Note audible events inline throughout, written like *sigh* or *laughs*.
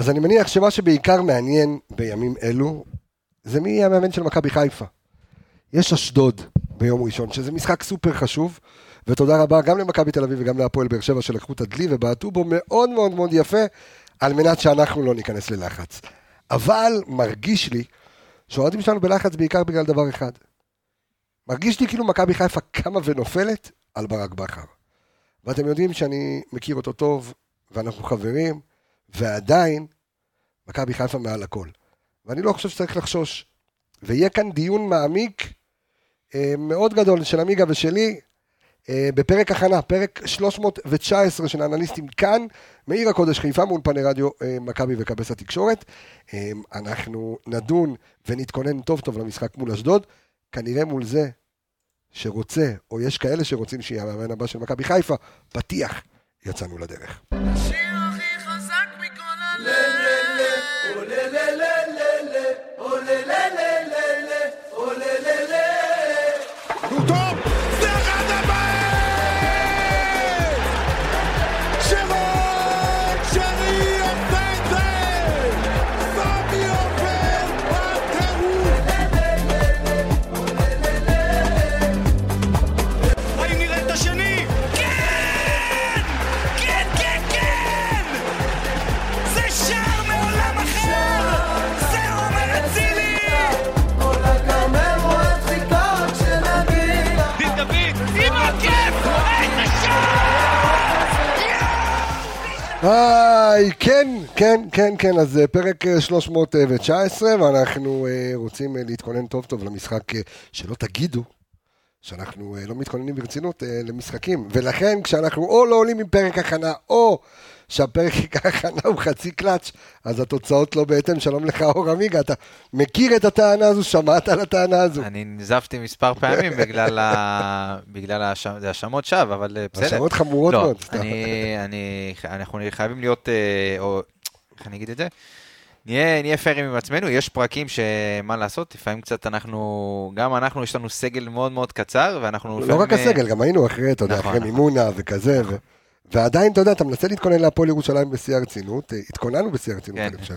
אז אני מניח שמה שבעיקר מעניין בימים אלו, זה מי יהיה המאמן של מכבי חיפה. יש אשדוד ביום ראשון, שזה משחק סופר חשוב, ותודה רבה גם למכבי תל אביב וגם להפועל באר שבע שלקחו את הדלי ובעטו בו מאוד מאוד מאוד יפה, על מנת שאנחנו לא ניכנס ללחץ. אבל מרגיש לי שהאוהדים שלנו בלחץ בעיקר בגלל דבר אחד. מרגיש לי כאילו מכבי חיפה קמה ונופלת על ברק בכר. ואתם יודעים שאני מכיר אותו טוב, ואנחנו חברים, ועדיין, מכבי חיפה מעל הכל. ואני לא חושב שצריך לחשוש. ויהיה כאן דיון מעמיק אה, מאוד גדול של עמיגה ושלי, אה, בפרק הכנה, פרק 319 של האנליסטים כאן, מעיר הקודש חיפה מאולפני רדיו אה, מכבי וכבש התקשורת. אה, אנחנו נדון ונתכונן טוב טוב למשחק מול אשדוד, כנראה מול זה שרוצה, או יש כאלה שרוצים שיהיה המאמן הבא של מכבי חיפה, פתיח, יצאנו לדרך. השיר היי, כן, כן, כן, כן, אז אה, פרק אה, 319, ואנחנו אה, רוצים אה, להתכונן טוב טוב למשחק, אה, שלא תגידו שאנחנו אה, לא מתכוננים ברצינות אה, למשחקים, ולכן כשאנחנו או לא עולים עם פרק הכנה, או שהפרק *laughs* הכנה הוא חצי קלאץ', אז התוצאות לא בהתאם. שלום לך, אור עמיגה, אתה מכיר את הטענה הזו, שמעת על הטענה הזו. אני נזפתי מספר פעמים בגלל ה- *laughs* בגלל האשמות שווא, אבל אה, בסדר. האשמות חמורות לא, מאוד. אני, אני, אנחנו חייבים להיות, אה, או איך אני אגיד את זה? נהיה, נהיה פיירים עם עצמנו, יש פרקים שמה לעשות, לפעמים קצת אנחנו, גם אנחנו, יש לנו סגל מאוד מאוד קצר, ואנחנו לא לפעמים... רק הסגל, גם היינו אחרי, אתה יודע, נכון, אחרי נכון. מימונה וכזה, ו- ועדיין, אתה יודע, אתה מנסה להתכונן להפועל ירושלים בשיא הרצינות, אה, התכוננו בשיא הרצינות, כן. אני חושב.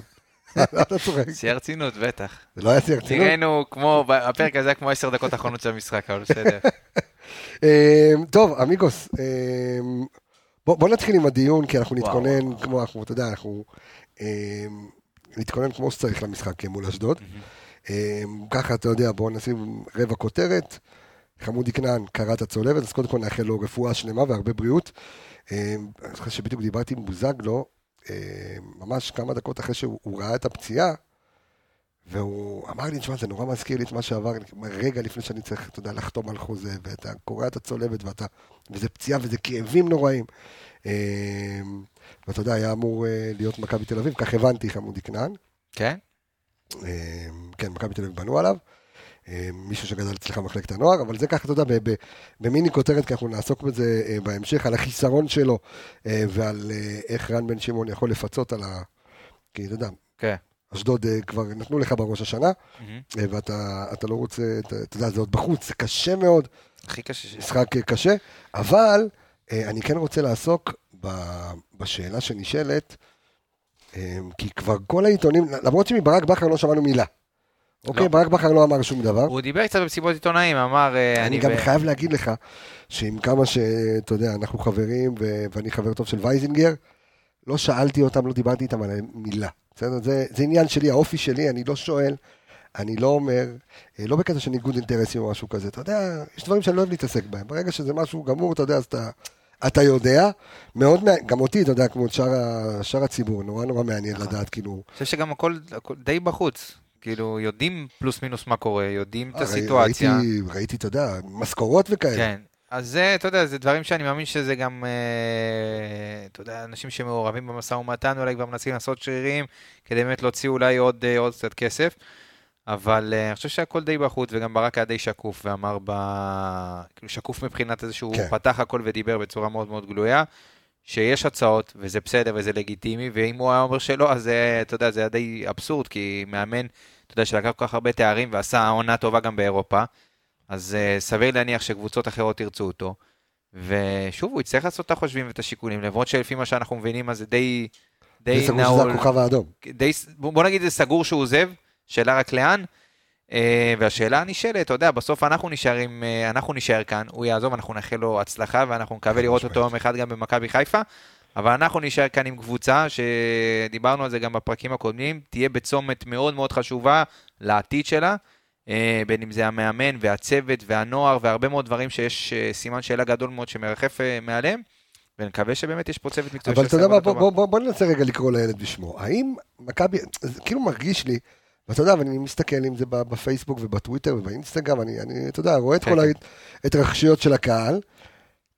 *laughs* שיא הרצינות, בטח. זה לא היה שיא הרצינות? נראינו כמו, הפרק הזה היה כמו עשר דקות האחרונות של המשחק, אבל בסדר. *laughs* אה, טוב, אמיגוס, אה, בוא נתחיל עם הדיון, כי אנחנו נתכונן. כמו, אנחנו, אתה יודע, אנחנו נתכונן כמו שצריך למשחק מול אשדוד. ככה, אתה יודע, בואו נשים רבע כותרת. חמודי כנען קרע את הצולבת, אז קודם כל נאחל לו רפואה שלמה והרבה בריאות. אה, אני זוכר שבדיוק דיברתי עם בוזגלו, אה, ממש כמה דקות אחרי שהוא הוא ראה את הפציעה, והוא אמר לי, תשמע, זה נורא מזכיר לי את מה שעבר רגע לפני שאני צריך, אתה יודע, לחתום על חוזה, ואתה קורע את הצולבת, ואתה, וזה פציעה וזה כאבים נוראים. אה, ואתה יודע, היה אמור להיות מכבי תל אביב, כך הבנתי, חמודי כנען. כן? כן, מכבי תל אביב בנו עליו. אה, מישהו שגדל אצלך במחלקת הנוער, אבל זה ככה, אתה יודע, במיני כותרת, כי אנחנו נעסוק בזה אה, בהמשך, על החיסרון שלו, אה, ועל איך רן בן שמעון יכול לפצות על ה... כי אתה יודע, כן. אשדוד כבר נתנו לך בראש השנה. אה, ואתה אתה לא רוצה, אתה יודע, זה עוד בחוץ, זה קשה מאוד, הכי קשה. משחק קשה, אבל אני כן רוצה לעסוק בשאלה שנשאלת, כי כבר כל העיתונים, למרות שמברק בכר לא שמענו מילה. אוקיי. ברק בכר לא אמר שום דבר. הוא דיבר קצת במסיבות עיתונאים, אמר... אה, אני גם חייב להגיד לך, שעם כמה שאתה יודע, אנחנו חברים, ואני חבר טוב של וייזינגר, לא שאלתי אותם, לא דיברתי איתם על מילה. בסדר? זה, זה עניין שלי, האופי שלי, אני לא שואל, אני לא אומר, אה, לא בקטע של ניגוד אינטרסים או משהו כזה. אתה יודע, יש דברים שאני לא אוהב להתעסק בהם. ברגע שזה משהו גמור, אתה יודע, אז אתה, אתה יודע. מאוד, מע- גם אותי, אתה יודע, כמו את שאר, הציבור, נורא נורא מעניין לדעת, כאילו, אני חושב שגם הכל, הכל די בחוץ. כאילו, יודעים פלוס מינוס מה קורה, יודעים את אה, הסיטואציה. ראיתי, ראיתי, אתה יודע, משכורות וכאלה. כן. אז זה, אתה יודע, זה דברים שאני מאמין שזה גם, אה, אתה יודע, אנשים שמעורבים במשא ומתן אולי כבר מנסים לעשות שרירים, כדי באמת להוציא אולי עוד, אה, עוד קצת כסף. אבל אני חושב שהכל די בחוץ, וגם ברק היה די שקוף, ואמר ב... כאילו שקוף מבחינת זה שהוא כן. פתח הכל ודיבר בצורה מאוד מאוד גלויה, שיש הצעות, וזה בסדר וזה לגיטימי, ואם הוא היה אומר שלא, אז אתה יודע, זה היה די אבסורד, כי מאמן, אתה יודע, שלקח כל כך הרבה תארים ועשה עונה טובה גם באירופה, אז uh, סביר להניח שקבוצות אחרות ירצו אותו. ושוב, הוא יצטרך לעשות את החושבים ואת השיקולים, למרות שלפי מה שאנחנו מבינים, אז זה די, די זה סגור נעול. שזה הכוכב האדום. די, בוא נגיד זה סגור שהוא עוזב, שאלה רק לאן. אה, והשאלה הנשאלת, אתה יודע, בסוף אנחנו נשארים, אה, אנחנו נישאר כאן, הוא יעזוב, אנחנו נאחל לו הצלחה, ואנחנו נקווה לראות אותו יום אחד גם במכבי חיפה, אבל אנחנו נישאר כאן עם קבוצה, שדיברנו על זה גם בפרקים הקודמים, תהיה בצומת מאוד מאוד חשובה לעתיד שלה, אה, בין אם זה המאמן והצוות והנוער, והרבה מאוד דברים שיש אה, סימן שאלה גדול מאוד שמרחף אה, מעליהם, ונקווה שבאמת יש פה צוות מקצועי אבל אתה יודע מה, בוא-. בוא- בוא- בוא ננסה רגע לקרוא לילד בשמו. האם מכבי, זה כאילו מרגיש לי, ואתה יודע, ואני מסתכל אם זה בפייסבוק ובטוויטר ובאינסטגרם, אני, אני, אתה יודע, רואה את כן, כל כן. ההתרחשויות של הקהל.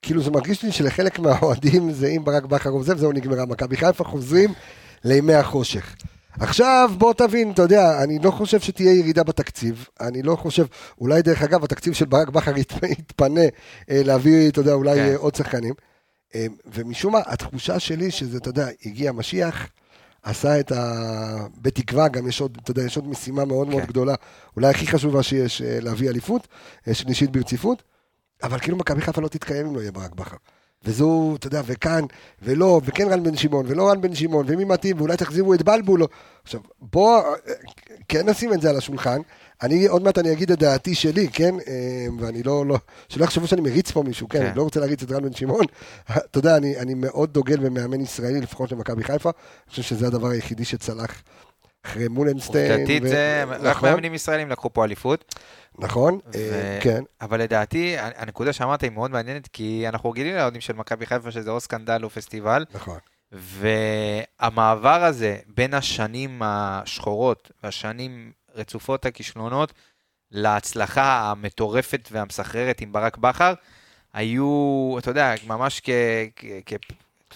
כאילו זה מרגיש לי שלחלק מהאוהדים זה אם ברק בכר עוזב, זהו נגמרה. מכבי חיפה חוזרים לימי החושך. עכשיו בוא תבין, אתה יודע, אני לא חושב שתהיה ירידה בתקציב, אני לא חושב, אולי דרך אגב התקציב של ברק בכר ית- יתפנה אה, להביא, אתה יודע, אולי כן. אה, עוד שחקנים. אה, ומשום מה, התחושה שלי שזה, אתה יודע, הגיע משיח, עשה את ה... בתקווה, גם יש עוד, אתה יודע, יש עוד משימה מאוד מאוד כן. גדולה, אולי הכי חשובה שיש, להביא אליפות, שלישית ברציפות, אבל כאילו מכבי חיפה לא תתקיים אם לא יהיה ברק בכר. וזו, אתה יודע, וכאן, ולא, וכן רן בן שמעון, ולא רן בן שמעון, ומי מתאים, ואולי תחזירו את בלבול. עכשיו, בוא, אה, כן נשים את זה על השולחן. אני, עוד מעט אני אגיד את דעתי שלי, כן? אה, ואני לא, לא, שלא יחשבו שאני מריץ פה מישהו, כן? כן. אני לא רוצה להריץ את רן בן שמעון. *laughs* אתה יודע, אני, אני מאוד דוגל במאמן ישראלי, לפחות למכבי חיפה. אני חושב שזה הדבר היחידי שצלח אחרי מולנסטיין. עובדתית ו- זה, רק נכון, מאמנים ישראלים לקחו פה אליפות. נכון, ו- אה, כן. אבל לדעתי, הנקודה שאמרת היא מאוד מעניינת, כי אנחנו רגילים לאוהדים של מכבי חיפה שזה או סקנדל או פסטיבל, נכון. והמעבר הזה בין השנים השחורות והשנים רצופות הכישלונות להצלחה המטורפת והמסחררת עם ברק בכר, היו, אתה יודע, ממש כ... כ, כ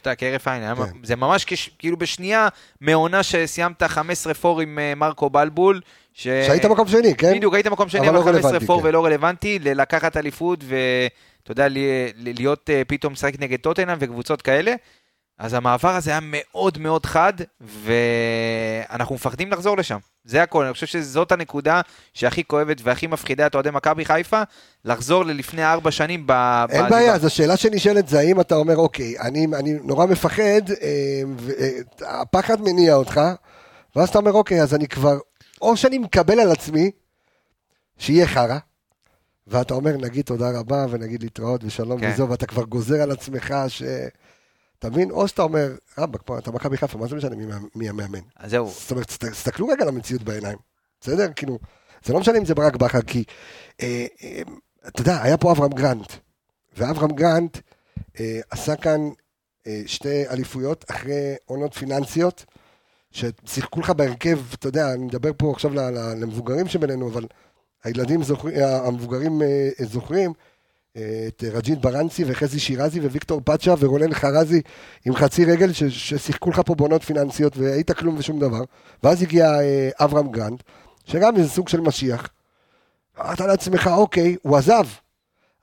אתה יודע, כהרף עין, כן. זה ממש כש, כאילו בשנייה מעונה שסיימת 15 פור עם אה, מרקו בלבול, ש... שהיית מקום שני, כן? בדיוק, היית מקום שני, אבל אבל לא 15 רלוונטי, פור כן. ולא רלוונטי, ל- לקחת אליפות ואתה יודע, להיות אה, פתאום משחק נגד טוטנאם וקבוצות כאלה. אז המעבר הזה היה מאוד מאוד חד, ואנחנו מפחדים לחזור לשם. זה הכל, אני חושב שזאת הנקודה שהכי כואבת והכי מפחידה את אוהדי מכבי חיפה, לחזור ללפני ארבע שנים ב... אין בעזיבה. בעיה, אז השאלה שנשאלת זה האם אתה אומר, אוקיי, אני, אני נורא מפחד, אה, והפחד מניע אותך, ואז אתה אומר, אוקיי, אז אני כבר, או שאני מקבל על עצמי שיהיה חרא, ואתה אומר, נגיד תודה רבה, ונגיד להתראות ושלום כן. וזהו, ואתה כבר גוזר על עצמך ש... אתה מבין? או שאתה אומר, רבאק, פה, אתה מכבי חיפה, מה זה משנה מי, המאמן? אז זהו, זאת אומרת, תסת- תסתכלו רגע על המציאות בעיניים, בסדר? כאילו, זה לא משנה אם זה ברק בכר, כי, אה, אה, אתה יודע, היה פה אברהם גרנט, ואברהם גרנט אה, עשה כאן שתי אליפויות אחרי עונות פיננסיות, ששיחקו לך בהרכב, אתה יודע, אני מדבר פה עכשיו למבוגרים שבינינו, אבל הילדים זוכרים, המבוגרים זוכרים, את רג'ית ברנסי וחזי שירזי וויקטור פאצ'ה ורונן חרזי עם חצי רגל ש- ששיחקו לך פה בעונות פיננסיות והיית כלום ושום דבר. ואז הגיע אה, אברהם גרנט, שגם זה סוג של משיח. אמרת לעצמך, אוקיי, הוא עזב.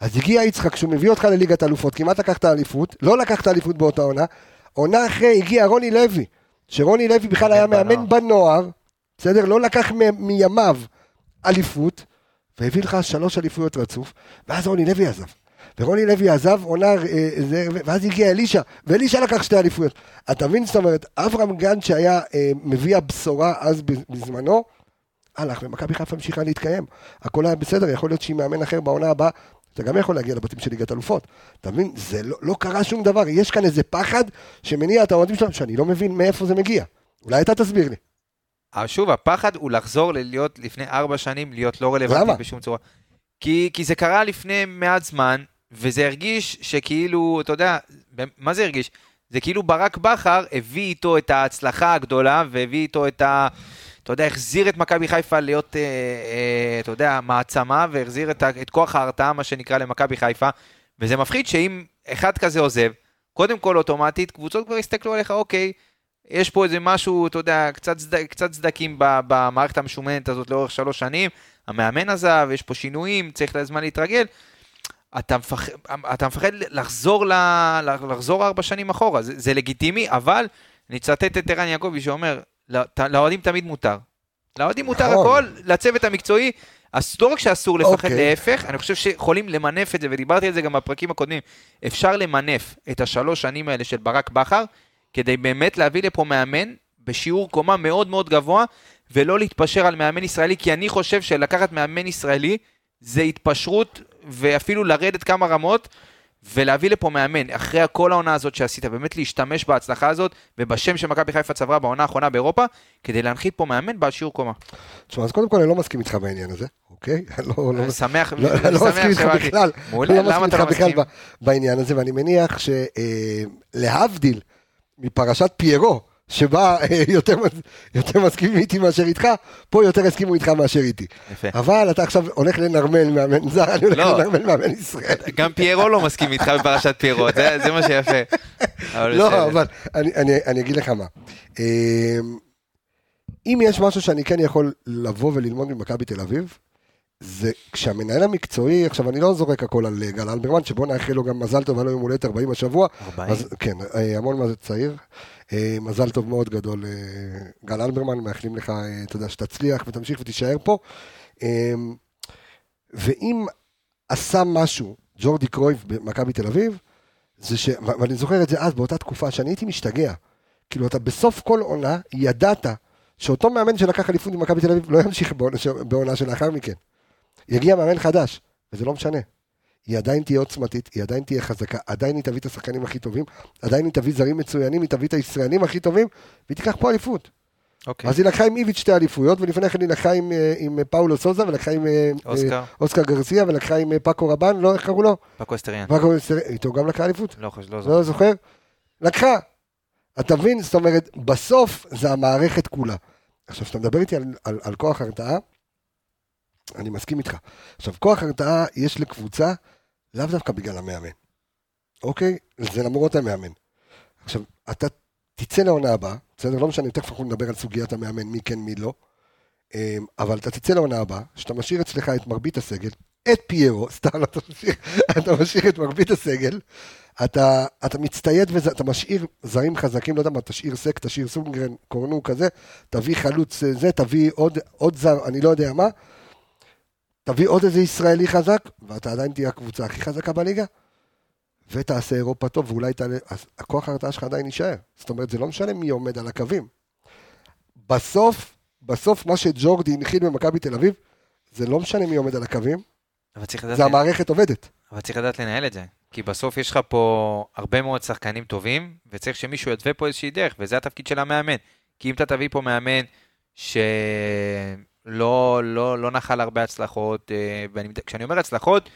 אז הגיע יצחק, שהוא מביא אותך לליגת אלופות, כמעט לקחת אליפות, לא לקחת אליפות באותה עונה. עונה אחרי הגיע רוני לוי, שרוני לוי בכלל היה. מאמן בנוער, בסדר? לא לקח מימיו אליפות, והביא לך שלוש אליפויות רצוף, ואז רוני לוי עזב. ורוני לוי עזב, עונה, אה, זה, ואז הגיע אלישע, ואלישע לקח שתי אליפויות. אתה מבין, זאת אומרת, אברהם גנץ שהיה אה, מביא הבשורה אז בזמנו, הלך, ומכבי חיפה המשיכה להתקיים. הכל היה בסדר, יכול להיות שעם מאמן אחר בעונה הבאה, אתה גם יכול להגיע לבתים של ליגת אלופות. אתה מבין? זה לא, לא קרה שום דבר, יש כאן איזה פחד שמניע את האוהדים שלנו, שאני לא מבין מאיפה זה מגיע. אולי אתה תסביר לי. אבל שוב, הפחד הוא לחזור להיות לפני ארבע שנים, להיות לא רלוונטי למה? בשום צורה. כי, כי זה קרה לפני מעט זמן, וזה הרגיש שכאילו, אתה יודע, מה זה הרגיש? זה כאילו ברק בכר הביא איתו את ההצלחה הגדולה, והביא איתו את ה... אתה יודע, החזיר את מכבי חיפה להיות, אה, אה, אתה יודע, מעצמה, והחזיר את, את כוח ההרתעה, מה שנקרא, למכבי חיפה. וזה מפחיד שאם אחד כזה עוזב, קודם כל אוטומטית, קבוצות כבר יסתכלו עליך, אוקיי, יש פה איזה משהו, אתה יודע, קצת, צד, קצת סדקים ב- במערכת המשומנת הזאת לאורך שלוש שנים, המאמן עזב, יש פה שינויים, צריך זמן להתרגל. אתה מפחד, אתה מפחד לחזור, ל, לחזור ארבע שנים אחורה, זה, זה לגיטימי, אבל אני אצטט את ערן יעקבי שאומר, "לא- לאוהדים תמיד מותר. לאוהדים מותר נכון. הכל, לצוות המקצועי, אז לא רק שאסור לפחד, אוקיי. להפך, אני חושב שיכולים למנף את זה, ודיברתי על זה גם בפרקים הקודמים, אפשר למנף את השלוש שנים האלה של ברק בכר, כדי באמת להביא לפה מאמן בשיעור קומה מאוד מאוד גבוה, ולא להתפשר על מאמן ישראלי, כי אני חושב שלקחת מאמן ישראלי זה התפשרות, ואפילו לרדת כמה רמות, ולהביא לפה מאמן, אחרי כל העונה הזאת שעשית, באמת להשתמש בהצלחה הזאת, ובשם שמכבי חיפה צברה בעונה האחרונה באירופה, כדי להנחית פה מאמן בעל שיעור קומה. תשמע, אז קודם כל אני לא מסכים איתך בעניין הזה, אוקיי? *laughs* אני לא- לא שמח, לא, לא מסכים איתך. בכלל. מעולה, לא למה מסכים אתה לא בכלל מסכים? בעניין הזה, ואני מניח שלהבדיל מפרשת פיירו, שבה אה, יותר יותר מסכימים איתי מאשר איתך, פה יותר הסכימו איתך מאשר איתי. יפה. אבל אתה עכשיו הולך לנרמל מאמן זר, אני הולך לא. לנרמל מאמן ישראל. גם פיירו לא מסכים איתך בפרשת פיירו, זה זה מה שיפה. אבל בסדר. לא, אבל אני, אני, אני אגיד לך מה. אמ, אם יש משהו שאני כן יכול לבוא וללמוד ממכבי תל אביב, זה כשהמנהל המקצועי, עכשיו אני לא זורק הכל על אה, גל אלברמן, שבוא נאחל לו גם מזל טוב, היה לו יום הולדת 40 השבוע. 40? אז, כן, אה, המון מה זה צעיר. אה, מזל טוב מאוד גדול, גל אלברמן, מאחלים לך, אתה יודע, שתצליח ותמשיך ותישאר פה. ואם עשה משהו ג'ורדי קרויף במכבי תל אביב, זה ש... ואני זוכר את זה אז, באותה תקופה, שאני הייתי משתגע. כאילו, אתה בסוף כל עונה ידעת שאותו מאמן שלקח אליפות ממכבי תל אביב לא ימשיך בעונה שלאחר מכן. יגיע מאמן חדש, וזה לא משנה. היא עדיין תהיה עוצמתית, היא עדיין תהיה חזקה, עדיין היא תביא את השחקנים הכי טובים, עדיין היא תביא זרים מצוינים, היא תביא את הישראלים הכי טובים, והיא תיקח פה אליפות. אוקיי. אז היא לקחה עם איביץ' שתי אליפויות, ולפני כן היא לקחה עם, אה, עם פאולו סוזה, ולקחה עם אה, אוסקר. אה, אוסקר גרסיה, ולקחה עם אה, פאקו רבן, לא, איך קראו לו? פאקו אסטריאן. פאקו, איתו גם לקחה אליפות? לא חושב, לא זוכר. לא זוכר? לקחה. אתה מבין? זאת אומרת, בסוף זה המערכת כולה. עכשיו, כשאתה מדבר איתי על, על, על כוח הרתעה, אני מסכים איתך. עכשיו, כוח הרתעה יש לקבוצה לאו דווקא בגלל המאמן, אוקיי? זה למרות המאמן. עכשיו, אתה תצא לעונה הבאה, בסדר? לא משנה, תכף אנחנו נדבר על סוגיית המאמן, מי כן, מי לא. אמ, אבל אתה תצא לעונה הבאה, שאתה משאיר אצלך את מרבית הסגל, את פיירו, *laughs* סתם, אתה משאיר, אתה משאיר את מרבית הסגל, אתה, אתה מצטייד ואתה משאיר זרים חזקים, לא יודע מה, תשאיר סק, תשאיר סונגרן, קורנו כזה, תביא חלוץ אה, זה, תביא עוד, עוד זר, אני לא יודע מה, תביא עוד איזה ישראלי חזק, ואתה עדיין תהיה הקבוצה הכי חזקה בליגה, ותעשה אירופה טוב, ואולי תעלה, אז הכוח ההרתעה שלך עדיין יישאר. זאת אומרת, זה לא משנה מי עומד על הקווים. בסוף, בסוף מה שג'ורדי הנחיל במכבי תל אביב, זה לא משנה מי עומד על הקווים, זה המערכת עובדת. אבל צריך לדעת לנהל את זה. כי בסוף יש לך פה הרבה מאוד שחקנים טובים, וצריך שמישהו יתווה פה איזושהי דרך, וזה התפקיד של המאמן. כי אם אתה תביא פה מאמן שלא לא, לא נחל הרבה הצלחות, אה, וכשאני אומר הצלחות,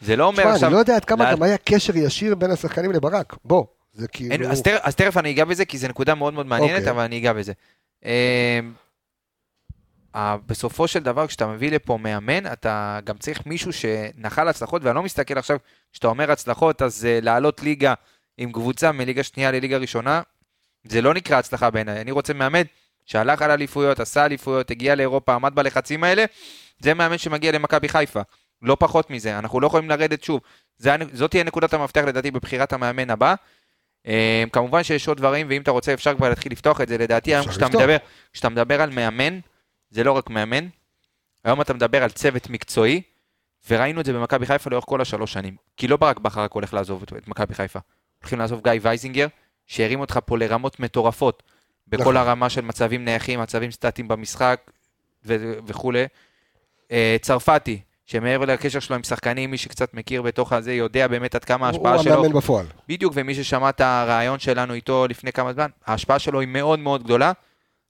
זה לא אומר תשמע, עכשיו... אני לא יודע עד כמה לאן- גם היה קשר ישיר בין השחקנים לברק. בוא, זה כאילו... אין, אז, תכף, אז תכף אני אגע בזה, כי זו נקודה מאוד מאוד מעניינת, אוקיי. אבל אני אגע בזה. אה, אה, בסופו של דבר, כשאתה מביא לפה מאמן, אתה גם צריך מישהו שנחל הצלחות, ואני לא מסתכל עכשיו, כשאתה אומר הצלחות, אז uh, לעלות ליגה עם קבוצה מליגה שנייה לליגה ראשונה, זה לא נקרא הצלחה בעיניי. אני רוצה מאמן שהלך על אליפויות, עשה אליפויות, הגיע לאירופה, עמד בלחצים האלה, זה מאמן שמגיע למכבי חיפה. לא פחות מזה, אנחנו לא יכולים לרדת שוב. זה, זאת תהיה נקודת המפתח לדעתי בבחירת המאמן הבא. אה, כמובן שיש עוד דברים, ואם אתה רוצה אפשר כבר להתחיל לפתוח את זה. לדעתי היום כשאתה לפתוח. מדבר, כשאתה מדבר על מאמן, זה לא רק מאמן, היום אתה מדבר על צוות מקצועי, וראינו את זה במכבי חיפה לאורך כל השלוש שנים. כי לא ברק בכר רק הולך לעזוב את מכבי חיפה. הולכים לעזוב גיא וייזינגר, שהרים אותך פה לרמות מטורפות, בכל נכון. הרמה של מצבים נייחים, מצבים סטטיים במשחק ו- וכולי. אה, צרפתי, שמעבר לקשר שלו עם שחקנים, מי שקצת מכיר בתוך הזה, יודע באמת עד כמה הוא ההשפעה שלו. המאמן בפועל. בדיוק, ומי ששמע את הרעיון שלנו איתו לפני כמה זמן, ההשפעה שלו היא מאוד מאוד גדולה.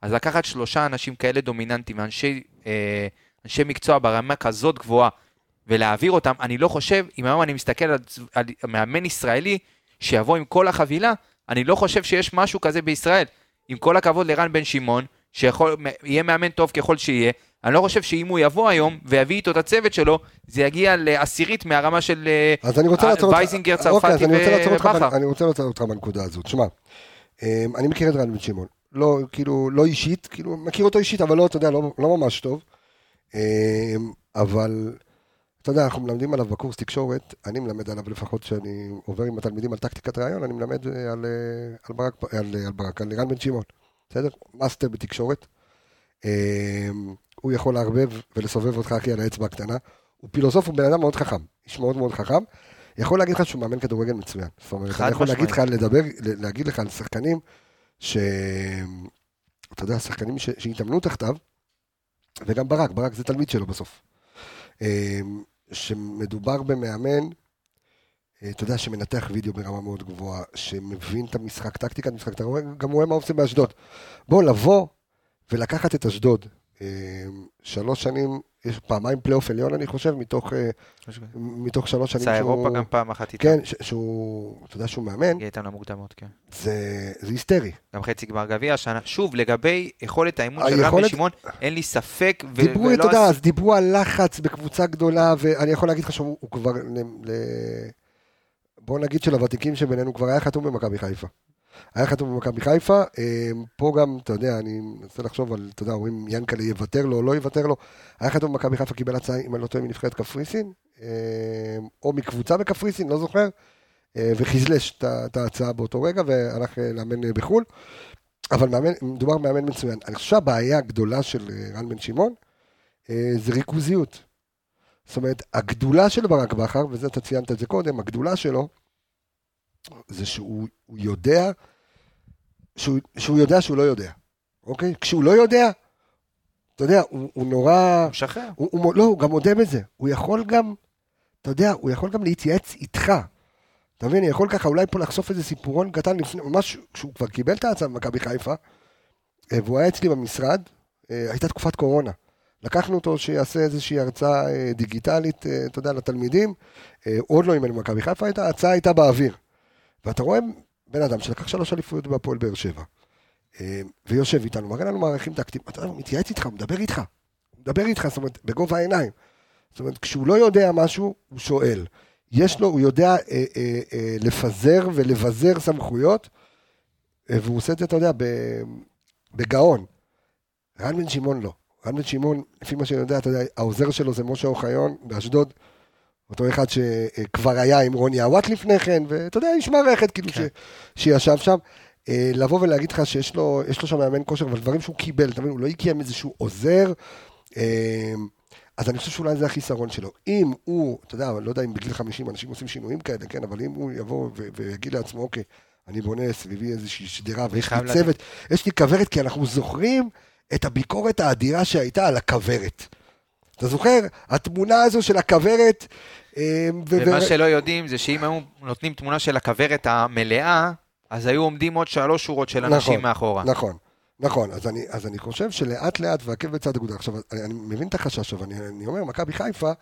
אז לקחת שלושה אנשים כאלה דומיננטיים, אנשי, אה, אנשי מקצוע ברמה כזאת גבוהה, ולהעביר אותם, אני לא חושב, אם היום אני מסתכל על, על מאמן ישראלי שיבוא עם כל החבילה, אני לא חושב שיש משהו כזה בישראל. עם כל הכבוד לרן בן שמעון, שיהיה מאמן טוב ככל שיהיה, אני לא חושב שאם הוא יבוא היום ויביא איתו את הצוות שלו, זה יגיע לעשירית מהרמה של אה, רוצה אה. וייזינגר, אוקיי, צרפתי ובכר. אני רוצה לעצור אותך בנקודה הזאת. תשמע, אמ, אני מכיר את רן בן שמעון. לא, כאילו, לא אישית, כאילו, מכיר אותו אישית, אבל לא, אתה יודע, לא, לא ממש טוב. אבל, אתה יודע, אנחנו מלמדים עליו בקורס תקשורת, אני מלמד עליו לפחות שאני עובר עם התלמידים על טקטיקת ראיון, אני מלמד אה, על, אה, על ברק, על, על ברק, על רן בן שמעון, בסדר? מאסטר בתקשורת. אמ, הוא יכול לערבב ולסובב אותך הכי על האצבע הקטנה. הוא פילוסוף, הוא בן אדם מאוד חכם, איש מאוד מאוד חכם. יכול להגיד לך שהוא מאמן כדורגל מצוין. זאת אומרת, אני יכול להגיד לך. לדבר, להגיד לך על שחקנים ש... אתה יודע, שחקנים ש... שהתאמנו תחתיו, וגם ברק, ברק זה תלמיד שלו בסוף. שמדובר במאמן, אה, אתה יודע, שמנתח וידאו ברמה מאוד גבוהה, שמבין את המשחק, טקטיקת משחק, אתה רואה, גם רואה מה עושים באשדוד. בוא, לבוא ולקחת את אשדוד, שלוש שנים, יש פעמיים פלייאוף עליון, אני חושב, מתוך, אה, מתוך שלוש שנים יצא אירופה גם פעם אחת איתם. כן, שהוא, אתה יודע שהוא מאמן, הגיע איתם למוקדמות, כן. זה, זה היסטרי. גם חצי גמר גביע השנה. שוב, לגבי יכולת האימון של רמי שמעון, אין לי ספק. ו- דיברו, אתה יודע, אז דיברו על לחץ בקבוצה גדולה, ואני יכול להגיד לך שהוא הוא כבר, ל, בוא נגיד שלוותיקים שבינינו כבר היה חתום במכבי חיפה. היה חתום במכבי חיפה, אה, פה גם, אתה יודע, אני מנסה לחשוב על, אתה יודע, אומרים ינקלה יוותר לו או לא יוותר לו, היה חתום במכבי חיפה, קיבל הצעה, אם אני לא טועה, מנבחרת קפריסין, אה, או מקבוצה בקפריסין, לא זוכר, אה, וחזלש את ההצעה באותו רגע, והלך אה, לאמן אה, בחו"ל. אבל מאמן, מדובר במאמן מצוין. אני חושב שהבעיה הגדולה של רן בן שמעון, זה ריכוזיות. זאת אומרת, הגדולה של ברק בכר, וזה אתה ציינת את זה קודם, הגדולה שלו, זה שהוא הוא יודע, שהוא, שהוא יודע שהוא לא יודע, אוקיי? כשהוא לא יודע, אתה יודע, הוא, הוא נורא... הוא משחרר. הוא, הוא, לא, הוא גם מודה בזה. הוא יכול גם, אתה יודע, הוא יכול גם להתייעץ איתך. אתה מבין, אני יכול ככה אולי פה לחשוף איזה סיפורון קטן לפני, ממש כשהוא כבר קיבל את ההצעה במכבי חיפה, אה, והוא היה אצלי במשרד, אה, הייתה תקופת קורונה. לקחנו אותו שיעשה איזושהי הרצאה אה, דיגיטלית, אתה יודע, לתלמידים, עוד לא אימן במכבי חיפה, ההצעה הייתה באוויר. ואתה רואה בן אדם שלקח שלוש אליפויות בהפועל באר שבע, אה, ויושב איתנו, מראה לנו מערכים טקטיים, אתה יודע, הוא מתייעץ איתך, הוא מדבר איתך. הוא מדבר איתך, זאת אומרת, בגובה העיניים. זאת אומרת, כשהוא לא יודע משהו, הוא שואל. יש לו, הוא יודע אה, אה, אה, לפזר ולבזר סמכויות, אה, והוא עושה את זה, אתה יודע, בגאון. רן בן שמעון לא. רן בן שמעון, לפי מה שאני יודע, אתה יודע, העוזר שלו זה משה אוחיון באשדוד, אותו אחד שכבר היה עם רוני עוואט לפני כן, ואתה יודע, איש מערכת, כאילו, כן. ש, שישב שם. אה, לבוא ולהגיד לך שיש לו, לו שם מאמן כושר, אבל דברים שהוא קיבל, אתה מבין, הוא לא הגיע עם איזשהו עוזר. אה, אז אני חושב שאולי זה החיסרון שלו. אם הוא, אתה יודע, לא יודע אם בגיל 50 אנשים עושים שינויים כאלה, כן, אבל אם הוא יבוא ויגיד לעצמו, אוקיי, אני בונה סביבי איזושהי שדרה, ויש לי. צוות, יש לי כוורת, כי אנחנו זוכרים את הביקורת האדירה שהייתה על הכוורת. אתה זוכר? התמונה הזו של הכוורת, אה, ומה שלא יודעים זה שאם היו נותנים תמונה של הכוורת המלאה, אז היו עומדים עוד שלוש שורות של אנשים נכון, מאחורה. נכון, נכון. אז אני, אז אני חושב שלאט לאט עקב בצד אגודל. עכשיו, אני, אני מבין את החשש, אבל אני, אני אומר, מכבי חיפה,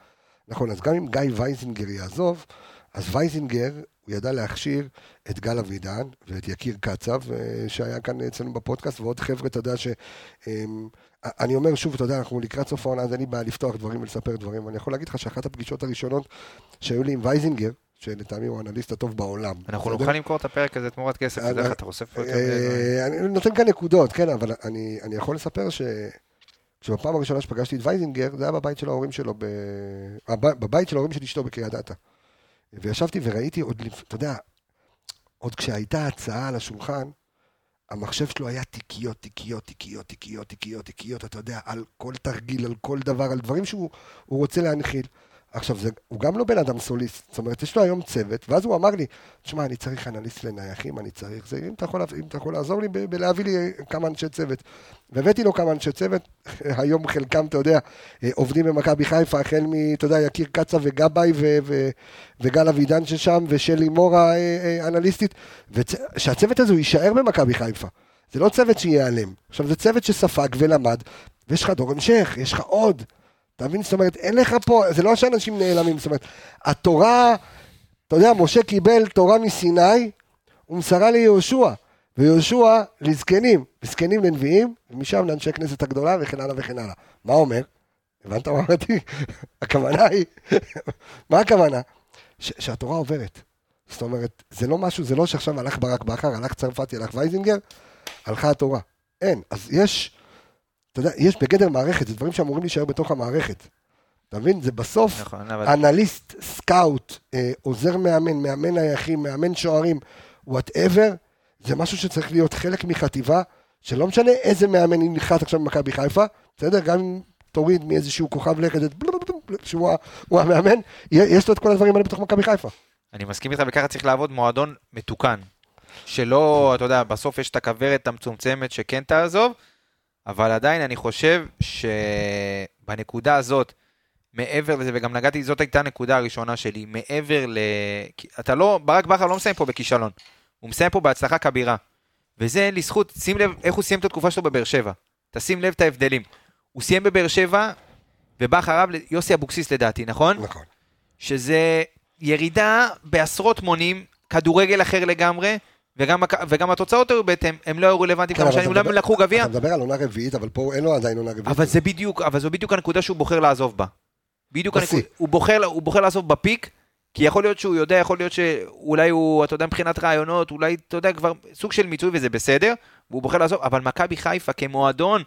נכון, אז גם אם גיא וייזינגר יעזוב, אז וייזינגר, הוא ידע להכשיר את גל אבידן ואת יקיר קצב, אה, שהיה כאן אצלנו בפודקאסט, ועוד חבר'ה, אתה יודע ש... אמ, אני אומר שוב, אתה יודע, אנחנו לקראת סוף העונה, אז אין לי בעיה לפתוח דברים ולספר דברים. אני יכול להגיד לך שאחת הפגישות הראשונות שהיו לי עם וייזינגר, שלטעמי הוא האנליסט הטוב בעולם. אנחנו? נוכל למכור את הפרק הזה תמורת כסף, אה, אתה יודע אה, איך אתה חושף פה יותר מדי דברים. אה, אני נותן כאן נקודות, כן, אבל אני, יכול לספר ש... כשבפעם הראשונה שפגשתי את וייזינגר, זה היה בבית של ההורים שלו, ב... הב- בבית של ההורים של אשתו בקריית אתא. וישבתי וראיתי עוד, אתה יודע, עוד כשהייתה הצעה על השולחן, המחשב שלו היה תיקיות, תיקיות, תיקיות, תיקיות, תיקיות, תיקיות, אתה יודע, על כל תרגיל, על כל דבר, על דברים שהוא הוא רוצה להנחיל. עכשיו, זה, הוא גם לא בן אדם סוליסט, זאת אומרת, יש לו היום צוות, ואז הוא אמר לי, תשמע, אני צריך אנליסט לנייחים, אני צריך זה, אם אתה יכול, אם אתה יכול לעזור לי בלהביא לי כמה אנשי צוות. והבאתי לו כמה אנשי צוות, *laughs* היום חלקם, אתה יודע, אה, עובדים במכבי חיפה, החל מ, אתה יודע, יקיר קצה וגבאי ו- ו- וגל אבידן ששם, ושלי מורה אה, אה, אנליסטית, ושהצוות הזה הוא יישאר במכבי חיפה. זה לא צוות שייעלם. עכשיו, זה צוות שספג ולמד, ויש לך דור המשך, יש לך עוד. אתה מבין? זאת אומרת, אין לך פה, זה לא שאנשים נעלמים, זאת אומרת, התורה, אתה יודע, משה קיבל תורה מסיני, ומסרה ליהושע, ויהושע לזקנים, וזקנים לנביאים, ומשם לאנשי כנסת הגדולה, וכן הלאה וכן הלאה. מה אומר? הבנת מה אמרתי? *laughs* הכוונה היא, *laughs* מה הכוונה? ש- שהתורה עוברת. זאת אומרת, זה לא משהו, זה לא שעכשיו הלך ברק בכר, הלך צרפתי, הלך וייזינגר, הלכה התורה. אין. אז יש, אתה יודע, יש בגדר מערכת, זה דברים שאמורים להישאר בתוך המערכת. אתה מבין? זה בסוף נכון, אבל אנליסט, סקאוט, אה, עוזר מאמן, מאמן נייחים, מאמן שוערים, whatever, זה משהו שצריך להיות חלק מחטיבה, שלא משנה איזה מאמן ינחת עכשיו במכבי חיפה, בסדר? גם אם תוריד מאיזשהו כוכב לכת, שהוא המאמן, יש לו את כל הדברים האלה בתוך מכבי חיפה. אני מסכים איתך, וככה צריך לעבוד מועדון מתוקן. שלא, אתה יודע, בסוף יש את הכוורת המצומצמת שכן תעזוב, אבל עדיין אני חושב שבנקודה הזאת, מעבר לזה, וגם נגעתי, זאת הייתה הנקודה הראשונה שלי, מעבר ל... אתה לא, ברק בכר לא מסיים פה בכישלון, הוא מסיים פה בהצלחה כבירה. וזה לזכות, שים לב איך הוא סיים את התקופה שלו בבאר שבע. תשים לב את ההבדלים. הוא סיים בבאר שבע, ובא אחריו יוסי אבוקסיס לדעתי, נכון? נכון. שזה ירידה בעשרות מונים, כדורגל אחר לגמרי, וגם, וגם התוצאות היו בהתאם, הם לא היו רלוונטיים כמה כן, אבל שנים, אולי הם לקחו גביע, אתה מדבר על עונה רביעית, אבל פה אין לו עדיין עונה רביעית. אבל זה בדיוק, אבל זו בדיוק הנקודה שהוא בוחר לעזוב בה. בדיוק. הנקודה, הוא בוחר, הוא בוחר לעזוב בפיק, כי יכול להיות שהוא יודע, יכול להיות שאולי הוא, אתה יודע, מבחינת רעיונות, אולי, אתה יודע, כבר סוג של מיצוי וזה בסדר, והוא בוחר לעזוב, אבל מכבי חיפה כמועדון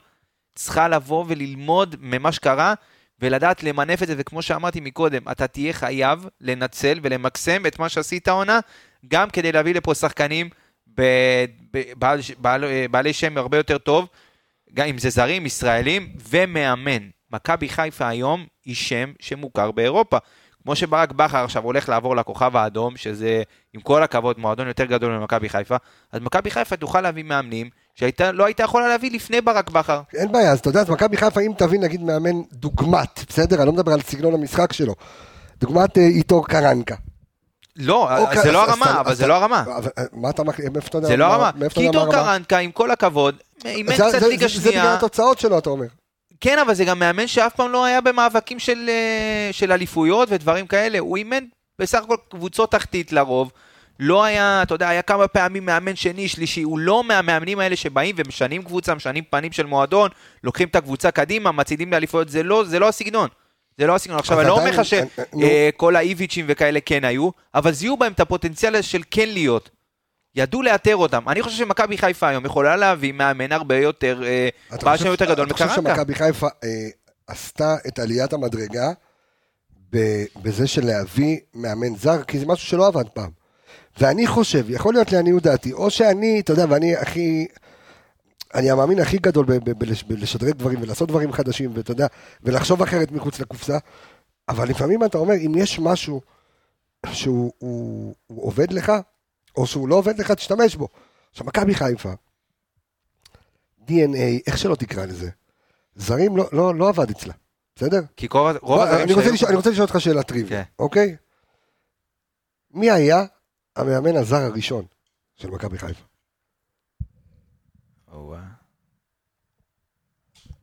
צריכה לבוא וללמוד ממה שקרה, ולדעת למנף את זה, וכמו שאמרתי מקודם, אתה תהיה חייב לנצל ולמקסם את מה שעשית העונה, גם כדי להביא לפה שחקנים בעל, בעל, בעלי שם הרבה יותר טוב, גם אם זה זרים, ישראלים ומאמן. מכבי חיפה היום היא שם שמוכר באירופה. כמו שברק בכר עכשיו הולך לעבור לכוכב האדום, שזה עם כל הכבוד מועדון יותר גדול ממכבי חיפה, אז מכבי חיפה תוכל להביא מאמנים שלא הייתה יכולה להביא לפני ברק בכר. אין בעיה, אז אתה יודע, אז מכבי חיפה, אם תביא נגיד מאמן דוגמת, בסדר? אני לא מדבר על סגנון המשחק שלו. דוגמת אה, איתור קרנקה. לא, אוקיי, זה אז- לא אז הרמה, אתה- אבל זה אתה- לא הרמה. אבל, אה, מה אתה מחליט, מאיפה אתה יודע? זה לא מה- הרמה. כי איתור הרמה? קרנקה, עם כל הכבוד, אימן קצת ליגה זה- זה בגלל שנייה. התוצאות שלו, אתה אומר. כן, אבל זה גם מאמן שאף פעם לא היה במאבקים של, אה, של אליפויות ודברים כאלה. הוא אימן בסך הכל קבוצות תחתית לרוב. לא היה, אתה יודע, היה כמה פעמים מאמן שני, שלישי. הוא לא מהמאמנים האלה שבאים ומשנים קבוצה, משנים פנים של מועדון, לוקחים את הקבוצה קדימה, מצעידים לאליפויות. זה לא, זה לא הסגנון. זה לא הסגנון. עכשיו, אני לא אומר לך אה, אה. שכל האיביצ'ים וכאלה כן היו, אבל זיהו בהם את הפוטנציאל של כן להיות. ידעו לאתר אותם. אני חושב שמכבי חיפה היום יכולה להביא מאמן הרבה יותר, אה, בעל שם יותר גדול אתה חושב מקרנקה. שמכבי חיפה אה, עשתה את עליית המדרגה בזה של להביא מאמן זר? כי זה משהו שלא עבד פעם. ואני חושב, יכול להיות לעניות דעתי, או שאני, אתה יודע, ואני הכי... אני המאמין הכי גדול בלשדרג דברים ולעשות דברים חדשים, ואתה יודע, ולחשוב אחרת מחוץ לקופסה, אבל לפעמים אתה אומר, אם יש משהו שהוא הוא, הוא עובד לך, או שהוא לא עובד לך, תשתמש בו. עכשיו, מכבי חיפה, DNA, איך שלא תקרא לזה, זרים לא, לא, לא עבד אצלה, בסדר? כי רוב, רוב בוא, הזרים אני, רוצה שהיו- אני רוצה לשאול אותך שאלה טריוויה, כן. אוקיי? מי היה המאמן הזר הראשון של מכבי חיפה?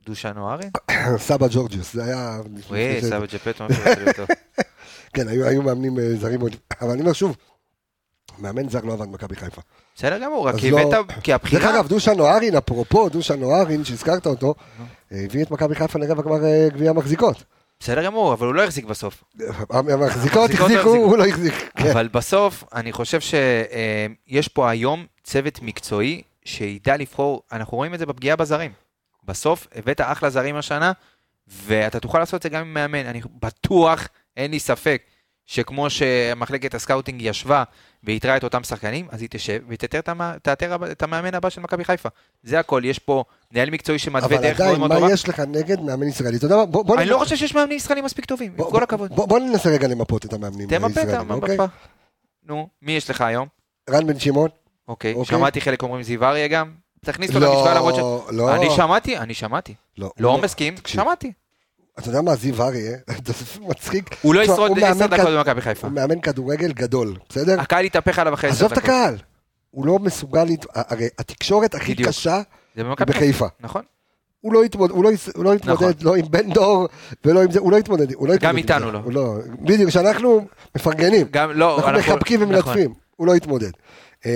דושן נוהרי? *coughs* סבא ג'ורג'יוס, זה היה... וואי, סבא ג'פטו. *laughs* כן, היו, מאמנים אה, זרים. אבל אני אומר שוב, מאמן זר לא עבד במכבי חיפה. בסדר גמור, רק כי לא- הבאת, כי דרך הבחירה... אגב, דושאן אוהרין, אפרופו דושאן אוהרין, שהזכרת אותו, אה, הביא את מכבי חיפה לרבע גמר אה, גביע המחזיקות. בסדר גמור, אבל הוא לא החזיק בסוף. המחזיקות המחזיקות לא החזיקו, החזיקו. הוא לא החזיק. כן. אבל בסוף, אני חושב שיש פה היום צוות מקצועי שידע לבחור, אנחנו רואים את זה בפגיעה בזרים. בסוף הבאת אחלה זרים השנה, ואתה תוכל לעשות את זה גם עם מאמן. אני בטוח, אין לי ספק, שכמו שמחלקת ה scouting ישבה ואיתרה את אותם שחקנים, אז היא תשב ותאתר את את המאמן הבא של מכבי חיפה. זה הכל, יש פה מנהל מקצועי שמתווה אבל דרך מאוד עדיין, מאוד מה טובה. יש לך נגד מאמן ישראלי? אתה יודע מה? בוא- בוא אני לא חושב שיש מאמנים ישראלים מספיק טובים, עם כל הכבוד. בוא בוא ננסה רגע למפות את המאמנים תמפה את הישראלים, אוקיי? המפה. נו, מי יש לך היום? רן בן שמעון? אוקיי, אוקיי. שמעתי חלק אומרים זיו אריה גם. תכניס אותו לא, למשוואה למרות ש... לא. אני שמעתי, אני שמעתי. לא, לא הוא מסכים, שמעתי. אתה יודע מה, זיו אריה, *laughs* זה מצחיק. הוא לא ישרוד עשר דקות במכבי חיפה. הוא מאמן כדורגל גדול, בסדר? הקהל יתהפך עליו אחרי עשר עזוב את דקות. הקהל. הוא לא מסוגל, הרי התקשורת הכי. קשה היא בחיפה. נכון. הוא לא יתמודד, הוא לא, הוא לא יתמודד לא עם בן דור ולא עם זה, הוא לא יתמודד, הוא לא יתמודד. עם איתנו. לא. לא. בדיוק, שאנחנו מפרגנים, גם לא, אנחנו מחבקים נכון. ומלטפים, הוא לא יתמודד. אמ,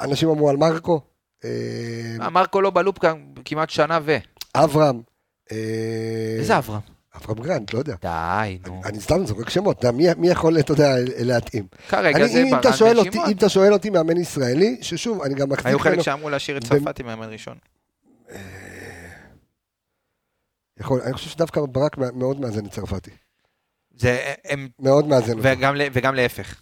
אנשים אמרו על מרקו, אמ, אה, מרקו לא בלופ כמעט שנה ו... אברהם, אמ, איזה אברהם? אברהם גרנט, לא יודע. די, נו. אני סתם זורק שמות, אתה מי- מי יכול, אתה יודע, להתאים. כרגע אני- זה שואל בן שמעון. אם אתה שואל אותי מאמן ישראלי, ששוב, אני גם מחזיק היו חלק שאמרו להשאיר את במ- צרפתי מאמן ראשון. יכול- אני חושב שדווקא ברק מאוד מאזן את צרפתי. זה, הם, מאוד מאזן. וגם וגם להפך.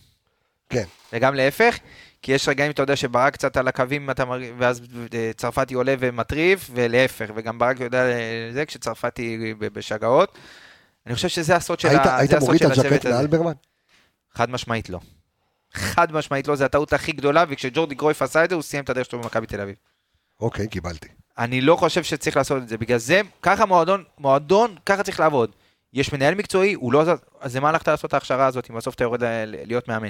כן. וגם להפך, כי יש רגעים, אתה יודע, שברק קצת על הקווים, אתה מרגיש, ואז אה, צרפתי עולה ומטריף, ולהפך, וגם ברק יודע אה, זה, כשצרפתי בשגעות. אני חושב שזה הסוד של היית ה- היית מוריד את הצוות הג'קט הזה. לאלברמן? חד משמעית לא. חד משמעית לא, זו הטעות הכי גדולה, וכשג'ורדי קרויף עשה את זה, הוא סיים את הדרך שלו במכבי תל אביב. אוקיי, קיבלתי. אני לא חושב שצריך לעשות את זה, בגלל זה, ככה מועדון, מועדון, ככה צריך לעבוד. יש מנהל מקצועי, הוא לא אז למה הלכת לעשות את ההכשרה הזאת, אם בסוף אתה יורד ל- להיות מאמן?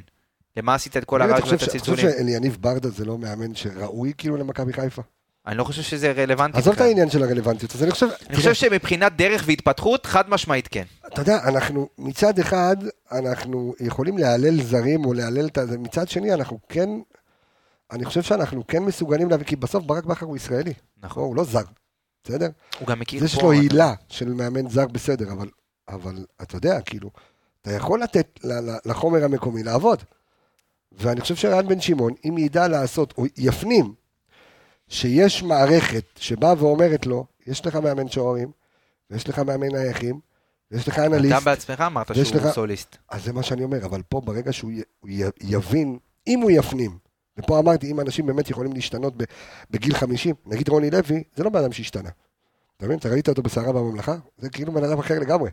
למה עשית את כל הרעש ואת ש- אתה חושב הצלצולים? שאליניב ברדה זה לא מאמן שראוי כאילו למכבי חיפה? אני לא חושב שזה רלוונטי. עזוב את. העניין של הרלוונטיות, אז אני חושב... אני חושב שמבחינת דרך והתפתחות, חד משמעית כן. אתה יודע, אנחנו מצד אחד, אנחנו יכולים להלל זרים או להלל את זה, מצד שני, אנחנו כן, אני חושב שאנחנו כן מסוגלים להביא, כי בסוף ברק בכר הוא ישראלי. נכון. הוא לא זר, בסדר? הוא גם מכיר פה- לו הילה של מאמן זר בסדר, אבל, אבל אתה יודע, כאילו, אתה יכול לתת לחומר המקומי לעבוד. ואני חושב שרן בן שמעון, אם ידע לעשות, או יפנים, שיש מערכת שבאה ואומרת לו, יש לך מאמן שוערים, ויש לך מאמן נייחים, ויש לך אנליסט, אתה בעצמך אמרת שהוא לך- סוליסט. אז זה מה שאני אומר, אבל פה ברגע שהוא י- הוא י- יבין, אם הוא יפנים, ופה אמרתי, אם אנשים באמת יכולים להשתנות ב- בגיל 50, נגיד רוני לוי, זה לא בן אדם שהשתנה. אתה מבין? אתה ראית אותו בסערה בממלכה? זה כאילו בן אדם אחר לגמרי.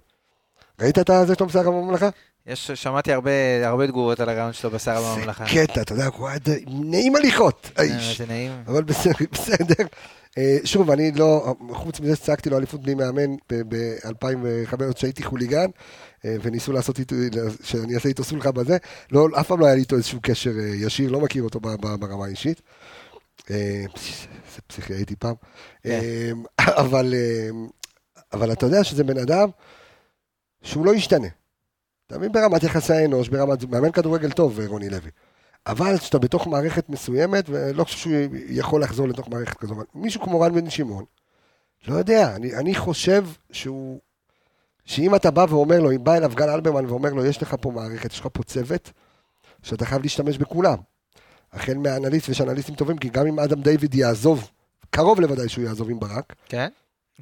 ראית את זה שלו בסערה בממלכה? יש, שמעתי הרבה, הרבה תגובות על הרעיון שלו בשר בממלכה. זה קטע, אתה יודע, הוא היה נעים הליכות, אה, האיש. זה נעים. אבל בסדר. אה, שוב, אני לא, חוץ מזה שצעקתי לו אליפות בלי מאמן ב-2005, כשהייתי חוליגן, אה, וניסו לעשות איתו, שאני אעשה איתו סולחה בזה, לא, אף פעם לא היה לי איתו איזשהו קשר ישיר, לא מכיר אותו ב- ב- ברמה האישית. איזה פסיכי הייתי פעם. אבל, אה, אבל אתה יודע שזה בן אדם שהוא לא ישתנה. אתה מבין? ברמת יחסי האנוש, ברמת, מאמן כדורגל טוב, אה, רוני לוי. אבל כשאתה בתוך מערכת מסוימת, ולא חושב שהוא יכול לחזור לתוך מערכת כזו, אבל מישהו כמו רן בן שמעון, לא יודע, אני, אני חושב שהוא, שאם אתה בא ואומר לו, אם בא אליו גל אלברמן ואומר לו, יש לך פה מערכת, יש לך פה צוות, שאתה חייב להשתמש בכולם. החל מהאנליסט, ויש אנליסטים טובים, כי גם אם אדם דיוויד יעזוב, קרוב לוודאי שהוא יעזוב עם ברק, כן?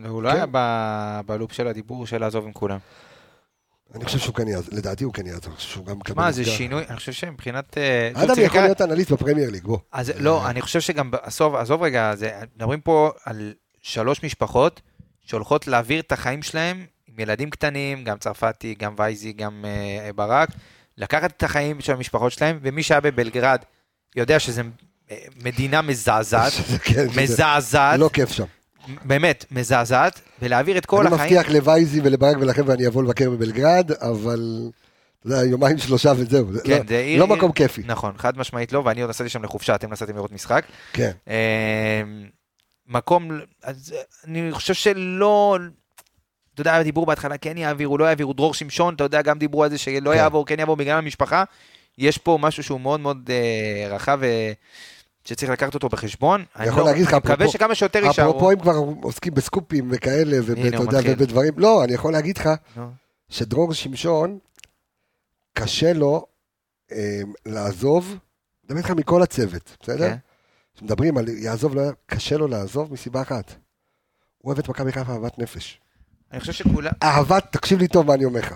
הוא לא כן. היה בלופ של הדיבור של לעזוב עם כולם. אני חושב שהוא כן יעזוב, לדעתי הוא כן יעזוב, אני חושב שהוא גם מקבל מה, זה. שינוי, אני חושב שמבחינת... אה, אדם יכול להיות אנליסט בפרמייר ליג, בוא. אז לא, אני חושב שגם, עזוב, עזוב רגע, מדברים פה על שלוש משפחות שהולכות להעביר את החיים שלהם עם ילדים קטנים, גם צרפתי, גם וייזי, גם אה, ברק, לקחת את החיים של המשפחות שלהם, ומי שהיה בבלגרד יודע שזו אה, מדינה מזעזעת, *laughs* שזה כן, שזה מזעזעת, לא כיף שם. באמת, מזעזעת, ולהעביר את כל אני החיים... מבטיח לווייזי ולברק ולכם ואני אבוא לבקר בבלגרד, אבל יודע, יומיים שלושה וזהו. זה כן, לא- זה עיר... לא מקום כיפי. נכון, חד משמעית לא, ואני עוד נסעתי שם לחופשה, אתם נסעתם לראות משחק. כן. אה, מקום, אז אני חושב שלא, אתה יודע, דיברו בהתחלה, כן יעבירו, לא יעבירו, דרור שמשון, אתה יודע, גם דיברו על זה שלא כן. יעבור, כן יעבור בגלל המשפחה. יש פה משהו שהוא מאוד מאוד אה, רחב אה, שצריך לקחת אותו בחשבון. אני יכול לא- להגיד לך, מקווה שכמה שיותר יישארו. אפרופו אם כבר עוסקים בסקופים וכאלה, ואתה יודע. ובדברים, לא, אני יכול להגיד לך שדרור שמשון, קשה לו אה, לעזוב, מדבר איתך מכל הצוות, בסדר? כן. כשמדברים על יעזוב, לא, קשה לו לעזוב מסיבה אחת. הוא אוהב את מכבי חיפה אהבת נפש. אני חושב שכולם אהבת, תקשיב לי טוב מה אני אומר לך,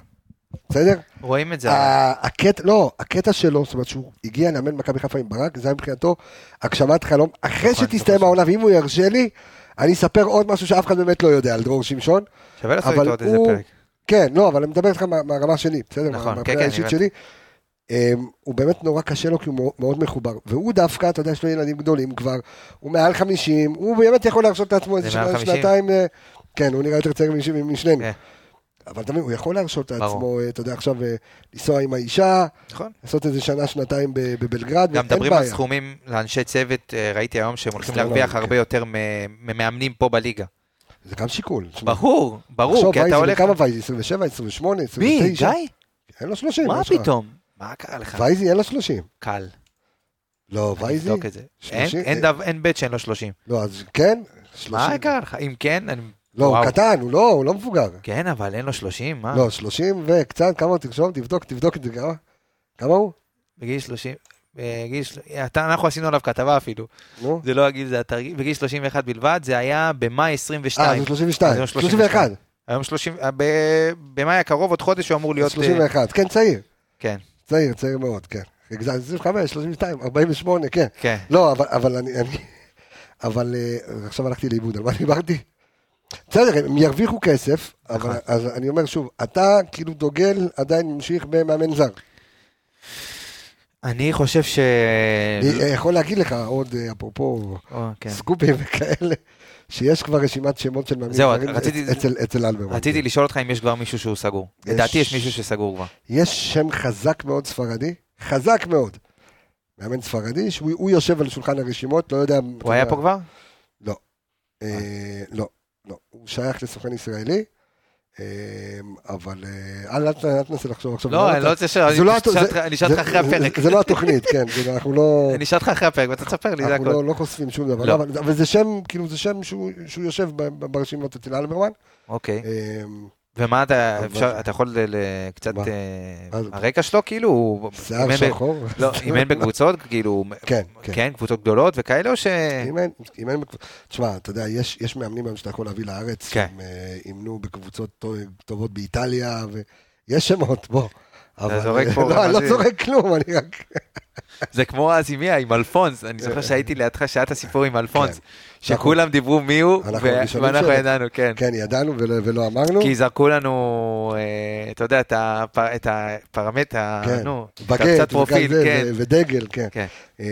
בסדר? רואים את זה. הקטע, לא, הקטע שלו, זאת אומרת שהוא הגיע לאמן מכבי חיפה עם ברק, זה היה מבחינתו הגשמת חלום. אחרי נכון, שתסתיים נכון. העונה, ואם הוא ירשה לי, אני אספר עוד משהו שאף אחד באמת לא יודע על דרור שמשון. שווה לעשות איתו עוד איזה פרק. כן, לא, אבל אני מדבר איתך מה- מהרמה שלי, בסדר? נכון, כן, כן, האישית שלי. אמ, הוא באמת נורא קשה לו כי הוא מאוד- מחובר. והוא דווקא, אתה יודע, יש לו ילדים גדולים כבר, הוא מעל 50, הוא באמת יכול להרשות לעצמו איזה זה מעל שנה, 50? שנתיים, אה, כן, הוא נראה יותר צעיר מש- משנינו. אבל אתה מבין, הוא יכול להרשות. לעצמו, אה, אתה יודע, עכשיו אה, לנסוע עם האישה, נכון. לעשות איזה שנה, שנתיים בבלגרד, גם מדברים על. סכומים לאנשי צוות, אה, ראיתי היום שהם הולכים אסטרונומי, להרוויח כן. הרבה יותר ממאמנים פה בליגה. זה גם שיקול. ברור, ברור, כי אתה וייזי, הולך... כמה וייזי? 27, 28, מי? 29? גיא? אין לו 30. מה? פתאום? מה קרה לך? וייזי אין לו 30. קל. לא, וייזי? אין- 30? אין דו- אין בית שאין לו 30. לא, אז כן, 30. מה קרה לך? אם כן, אני... לא, הוא וואו. קטן, הוא לא, הוא לא מבוגר. כן, אבל אין לו 30, מה? לא, 30 וקצת, כמה הוא תרשום, תבדוק, תבדוק את זה, כמה? כמה הוא? בגיל 30... בגיל... של- אתה- אנחנו עשינו עליו כתבה אפילו. נו. זה לא הגיל, זה התרגיל. בגיל 31 בלבד, זה היה במאי אה, 22. זה 32. היום 31. היום 30... אה, ב- במאי הקרוב, עוד חודש, הוא אמור להיות... אה, 31, כן, צעיר. כן, צעיר, צעיר מאוד, כן. הגזם, 25, 32, 48, כן. כן. לא, אבל, אבל אני, אני, אבל אה, עכשיו הלכתי לאיבוד, על מה דיברתי? בסדר, הם ירוויחו כסף, אבל נכון. אז אני אומר שוב, אתה כאילו דוגל, עדיין ממשיך במאמן זר. אני חושב ש... אני אה, יכול להגיד לך עוד, אה, אפרופו או, כן. סקופים וכאלה, שיש כבר רשימת שמות של מאמנים זהו, זרים אצל- אלברמן. רציתי לשאול אותך אם יש כבר מישהו שהוא סגור. לדעתי יש מישהו שסגור כבר. יש שם חזק מאוד ספרדי, חזק מאוד. מאמן ספרדי, שהוא הוא יושב על שולחן הרשימות, לא יודע... הוא היה פה כבר? אה, לא, לא. הוא שייך לסוכן ישראלי, אה, אבל אה, אל תנסה לחשוב עכשיו. לא, אני לא רוצה ש... לא אני אשאל זה- אותך- אחרי הפרק. זה לא התוכנית, כן, זה- אנחנו לא... אני אשאל אותך אחרי הפרק ואתה תספר לי, זה אנחנו הכל. לא, לא חושפים שום דבר, לא. אבל, זה שם, כאילו זה שם שהוא, יושב ברשימות אצל אלברמן. אוקיי. ומה אתה, אפשר, אתה יכול ל- ל- קצת? אה, הרקע שלו כאילו, הוא שיער שחור. לא, אימן בקבוצות, כאילו, כן, כן. כן, קבוצות גדולות וכאלה, או ש... אימן, אימן בקבוצ- תשמע, אתה יודע, יש, יש מאמנים היום שאתה יכול להביא לארץ, כן. שהם אה, אימנו בקבוצות טו- טובות באיטליה, ויש שמות, בוא. אבל, זורק פה *laughs* לא, אני לא. זורק כלום, אני רק... זה כמו אז עם מי? עם אלפונס. אני זוכר שהייתי לידך את הסיפור עם אלפונס. כן. שכולם דיברו מי הוא, ואנחנו. ידענו, כן. כן, ידענו ולא, אמרנו. כי זרקו לנו, אה, אתה יודע, את הפ- את הפרמטר, כן, נו, הקצת פרופיל, כן. ודגל, כן. כן. אה,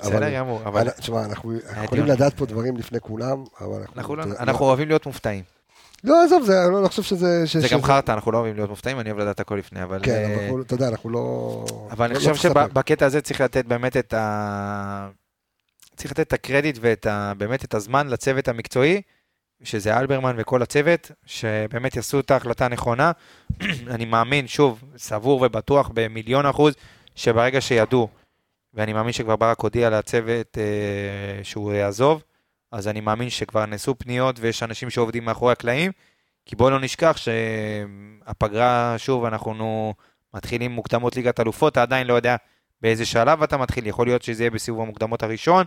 בסדר גמור, אבל תשמע, אנחנו יכולים. לדעת פה דברים לפני כולם, אבל אנחנו... אנחנו לא- אתה אנחנו אוהבים להיות מופתעים. לא, עזוב, זה- אני לא חושב שזה... ש- זה גם שזה- חרטא, אנחנו לא אוהבים להיות מופתעים, אני אוהב לדעת הכל לפני, אבל... כן, אה, אבל אנחנו- אתה יודע, אנחנו לא... אבל אני לא- חושב לא. שבקטע הזה צריך לתת באמת את ה... צריך לתת את הקרדיט ואת ה... באמת את הזמן לצוות המקצועי, שזה אלברמן וכל הצוות, שבאמת יעשו את ההחלטה הנכונה. *clears throat* אני מאמין, שוב, סבור ובטוח במיליון אחוז, שברגע שידעו, ואני מאמין שכבר ברק הודיע לצוות אה, שהוא יעזוב, אז אני מאמין שכבר נעשו פניות ויש אנשים שעובדים מאחורי הקלעים, כי בואו לא נשכח שהפגרה, שוב, אנחנו נו, מתחילים מוקדמות ליגת אלופות, אתה עדיין לא יודע באיזה שלב אתה מתחיל, יכול להיות שזה יהיה בסיבוב המוקדמות הראשון,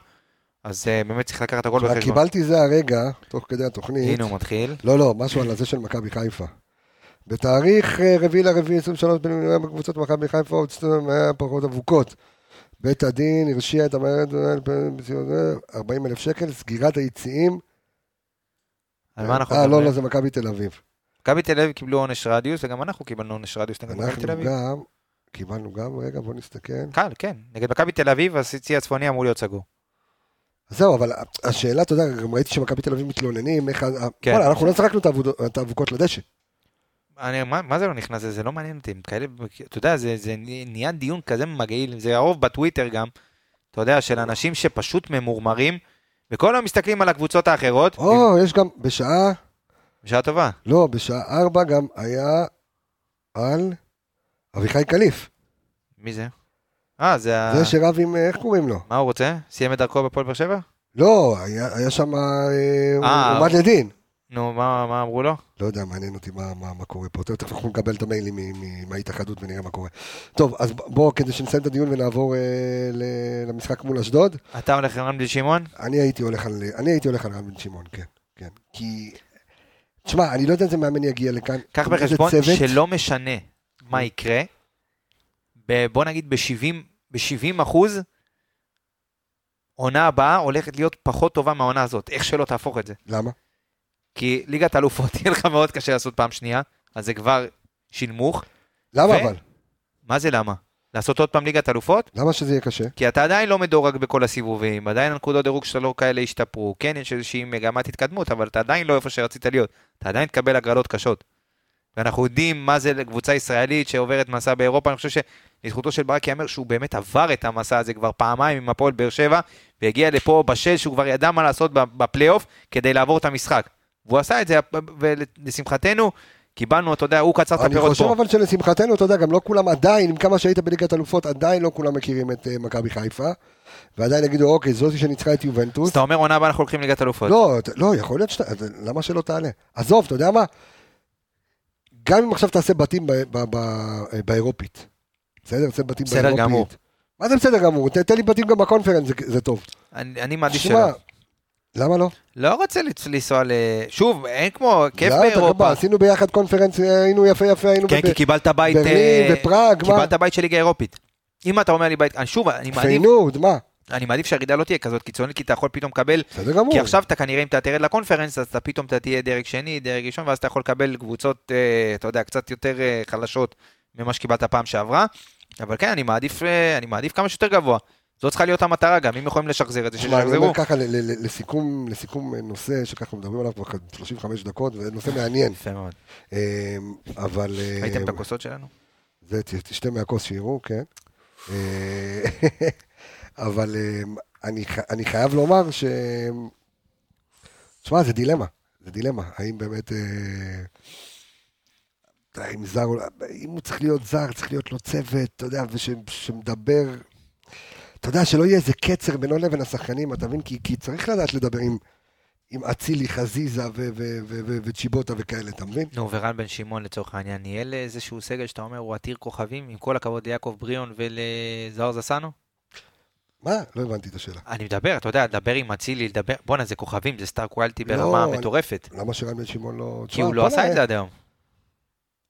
אז uh, באמת צריך לקחת הכל בחשבון. קיבלתי זה הרגע, תוך כדי התוכנית. הנה הוא מתחיל. לא, לא, משהו על הזה של מכבי חיפה. בתאריך אה, רביעי לרביעי 23 בין בקבוצות מכבי חיפה הוצאו היה פחות אבוקות. בית הדין הרשיע את המנהלת 40 אלף שקל, סגירת היציאים. על מה אנחנו אה, לא? לא, זה מכבי תל אביב. מכבי תל אביב קיבלו עונש רדיוס, וגם אנחנו קיבלנו עונש רדיוס נגד מכבי אנחנו תל אביב. גם, קיבלנו גם, רגע, בוא נסתכל. קל, כן. נגד מכבי תל אביב, הצי הצפוני אמור להיות סגור. זהו, אבל השאלה, אתה יודע, גם ראיתי שמכבי תל אביב מתלוננים, איך... כן. וואלה, אנחנו לא זרקנו את האבוקות לדשא. אני, מה, מה זה לא נכנס לזה? זה לא מעניין אותי. כאלה, אתה יודע, זה, זה נהיה דיון כזה מגעיל, זה הרוב בטוויטר גם, אתה יודע, של אנשים שפשוט ממורמרים, וכל היום מסתכלים על הקבוצות האחרות. או, יש גם, בשעה, בשעה טובה. לא, בשעה ארבע גם היה על אביחי קליף. מי זה? אה, זה ה... זה שרב עם, אה, איך קוראים לו? מה הוא רוצה? סיים את דרכו בפועל באר שבע? לא, היה היה שם, אה, הוא אה, הועמד לדין. נו, מה, מה אמרו לו? לא יודע, מעניין אותי מה, מה, מה קורה פה. תכף אנחנו נקבל את המיילים מההתאחדות ונראה מה קורה. טוב, אז בואו, כדי שנסיים את הדיון ונעבור אה, למשחק מול אשדוד, אתה הולך עם רמדי שמעון? אני הייתי הולך על, אני הייתי הולך על רן בן שמעון, כן, כן. כי, תשמע, אני לא יודע איזה מאמן יגיע לכאן. קח בחשבון. שלא משנה מה יקרה, ב- בוא נגיד ב-70 ב-70 אחוז, עונה הבאה הולכת להיות פחות טובה מהעונה הזאת, איך שלא תהפוך את זה. למה? כי ליגת אלופות *laughs* יהיה לך מאוד קשה לעשות פעם שנייה, אז זה כבר שילמוך. למה ו- אבל? מה זה למה? לעשות עוד פעם ליגת אלופות? למה שזה יהיה קשה? כי אתה עדיין לא מדורג בכל הסיבובים, עדיין הנקודות דירוג שלך לא כאלה השתפרו, כן יש איזושהי מגמת התקדמות, אבל אתה עדיין לא איפה שרצית להיות, אתה עדיין תקבל הגרלות קשות. ואנחנו יודעים מה זה לקבוצה ישראלית שעוברת מסע באירופה, אני חושב שלזכותו של ברק ייאמר שהוא באמת עבר את המסע הזה כבר פעמיים עם הפועל באר שבע, והגיע לפה בשל שהוא כבר ידע מה לעשות בפלייאוף כדי לעבור את המשחק. והוא עשה את זה, ולשמחתנו, קיבלנו, אתה יודע, הוא קצר את אני הפירות חושב פה. אבל שלשמחתנו, אתה יודע, גם לא כולם עדיין, עם כמה שהיית בליגת אלופות, עדיין לא כולם מכירים את אה, מכבי חיפה, ועדיין יגידו, אוקיי, זאתי שניצחה את יובנטוס. אז אתה אומר עונה הבאה אנחנו הולכים ליגת אלופות. לא, לא, יכול להיות שאתה, אתה- למה שלא תעלה? עזוב, אתה יודע מה? גם אם עכשיו תעשה בתים ב- באירופית. בסדר? תעשה בתים בסדר באירופית. גמור. מה זה בסדר גמור? תן לי בתים גם בקונפרנס, זה- טוב. אני, אני מעדיף שלא. למה לא? לא רוצה לנסוע ל... שוב, אין כמו, כיף באירופה. עשינו ביחד קונפרנס, אה, היינו יפה יפה, היינו כן, כי קיבלת בית... ברלין אה, ופראג, מה? קיבלת בית של ליגה אירופית. אם אתה אומר לי בית... אני- שוב, אני מעדיף, פיינורד, מה? אני מעדיף שהירידה לא תהיה כזאת קיצונית, כי אתה יכול פתאום לקבל... בסדר גמור. כי עכשיו אתה כנראה, אם אתה תרד לקונפרנס, אז אתה פתאום אתה תהיה דרג שני, דרג ראשון, ואז אתה יכול לקבל קבוצות, אה, אתה יודע, קצת יותר אה, חלשות ממה שקיבלת פעם שעברה. אבל כן, אני מעדיף, אה, אני מעדיף כמה שיותר גבוה. זו צריכה להיות המטרה גם, אם יכולים לשחזר את זה, תשמע, אני שישחזרו. אומר ככה, לסיכום, לסיכום נושא שככה מדברים עליו כבר 35 דקות, זה נושא מעניין, יפה מאוד. אה, אבל... ראיתם את הכוסות שלנו? זה, תשתה מהכוס שיראו, כן. אה, *laughs* אבל אני, חייב לומר ש... תשמע, זה דילמה, זה דילמה. האם באמת... אה, אם זר, אם הוא צריך להיות זר, צריך להיות לו צוות, אתה יודע, שמדבר... אתה יודע, שלא יהיה איזה קצר בינו לבין השחקנים, אתה מבין? כי, כי צריך לדעת לדבר עם, עם אצילי, חזיזה וצ'יבוטה וכאלה, אתה מבין? נו, ורן בן שמעון לצורך העניין, ניהל איזשהו סגל שאתה אומר הוא עתיר כוכבים, עם כל הכבוד ליעקב בריאון ולזוהר זסנו? מה? לא הבנתי את השאלה. אני מדבר, אתה יודע, לדבר עם אצילי, לדבר, בואנה זה כוכבים, זה סטאר קואליטי לא, ברמה אני- מטורפת. למה שרן בן שמעון לא... כי הוא לא עשה את זה עד היום.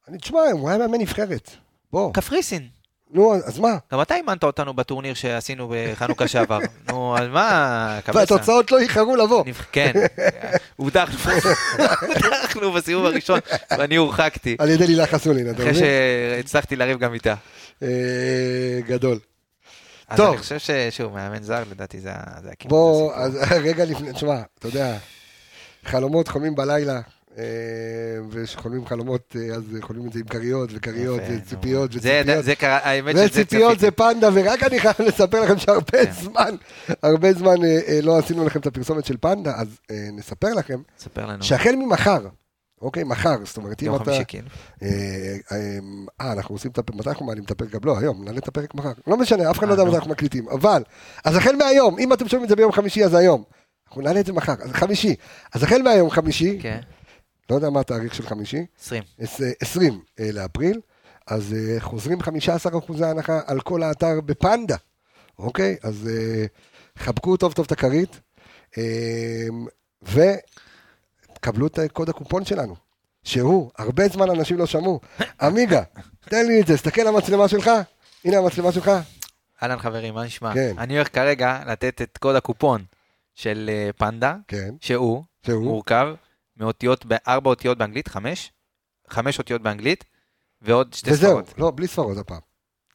אני, תשמע, הוא היה מאמן נבחרת. בוא. קפריסין. נו, אז מה? גם אתה אימנת אותנו בטורניר שעשינו בחנוכה שעבר. *laughs* נו, אז מה, קבסה? והתוצאות לא איחרו לבוא. כן, הודחנו הודחנו בסיבוב הראשון, ואני הורחקתי. על ידי לילה חסולין, אתה אחרי מבין? שהצלחתי לריב גם איתה. אה, גדול. אז טוב. אני חושב ששוב, מאמן זר, לדעתי זה הכיוון. בוא. אז רגע לפני, תשמע, אתה יודע, חלומות חולמים בלילה, ושחולמים חלומות, אה, אז חולמים את זה עם כריות, וכריות. וציפיות, זה- וציפיות. זה קרה, האמת שזה וציפיות. זה פנדה, ורק אני חייב לספר לכם שהרבה כן. זמן, הרבה זמן אה, אה, לא עשינו לכם את הפרסומת של פנדה, אז אה, נספר לכם ספר לנו. שהחל ממחר, אוקיי, מחר, זאת אומרת, אם יום אתה... חמישי כאילו. אה, אה, אה, אנחנו עושים את הפרק, מתי אנחנו מעלים את הפרק? גם לא, היום, נעלה את הפרק מחר. לא משנה, אף אחד לא אה, יודע. מתי אנחנו מקליטים. אבל, אז החל מהיום, אם אתם שומעים את זה ביום חמישי, אז היום. אנחנו נעלה את זה מחר, אז חמישי. אז החל מהיום חמישי, כן, לא יודע מה התאריך של חמישי, 20. עש- 20 אה, לאפריל, אז אה, חוזרים 15 אחוזי הנחה על כל האתר בפנדה, אוקיי? אז אה, חבקו טוב טוב את הכרית, אה, וקבלו את קוד הקופון שלנו, שהוא, הרבה זמן אנשים לא שמעו, *laughs* עמיגה, תן לי את זה, תסתכל על המצלמה שלך, הנה המצלמה שלך, אהלן חברים, מה נשמע? כן. אני הולך כרגע לתת את קוד הקופון של פנדה, כן, שהוא שהוא, מורכב מאותיות, בארבע אותיות באנגלית, חמש, חמש אותיות באנגלית, ועוד שתי וזהו, ספרות. לא, בלי ספרות הפעם,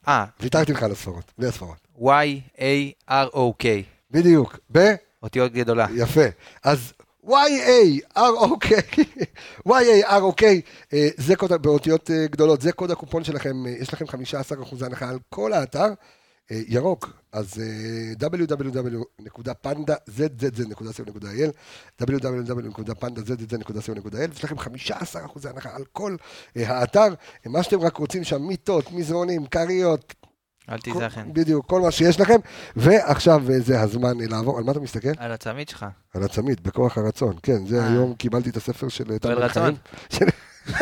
אה, ויתרתי לך על הספרות, בלי הספרות, Y-A-R-O-K, בדיוק, ב... אותיות גדולה. יפה. אז Y-A-R-O-K, *laughs* Y-A-R-O-K, אה, זה קוד, באותיות אה, גדולות, זה קוד הקופון שלכם, אה, יש לכם 15% הנחה על כל האתר, ירוק, אז אה, www.pandazz.co.il, www.pandazz.co.il, יש לכם 15% הנחה על כל אה, האתר, אה, מה שאתם רק רוצים שם, מיטות, מזרונים, כריות, אל תיזכן. בדיוק, כל מה שיש לכם, ועכשיו אה, זה הזמן אה, לעבור, על מה אתה מסתכל? על הצמיד שלך. על הצמיד, בכוח הרצון, כן, זה אה. היום קיבלתי את הספר של אה, בן רצון. *laughs*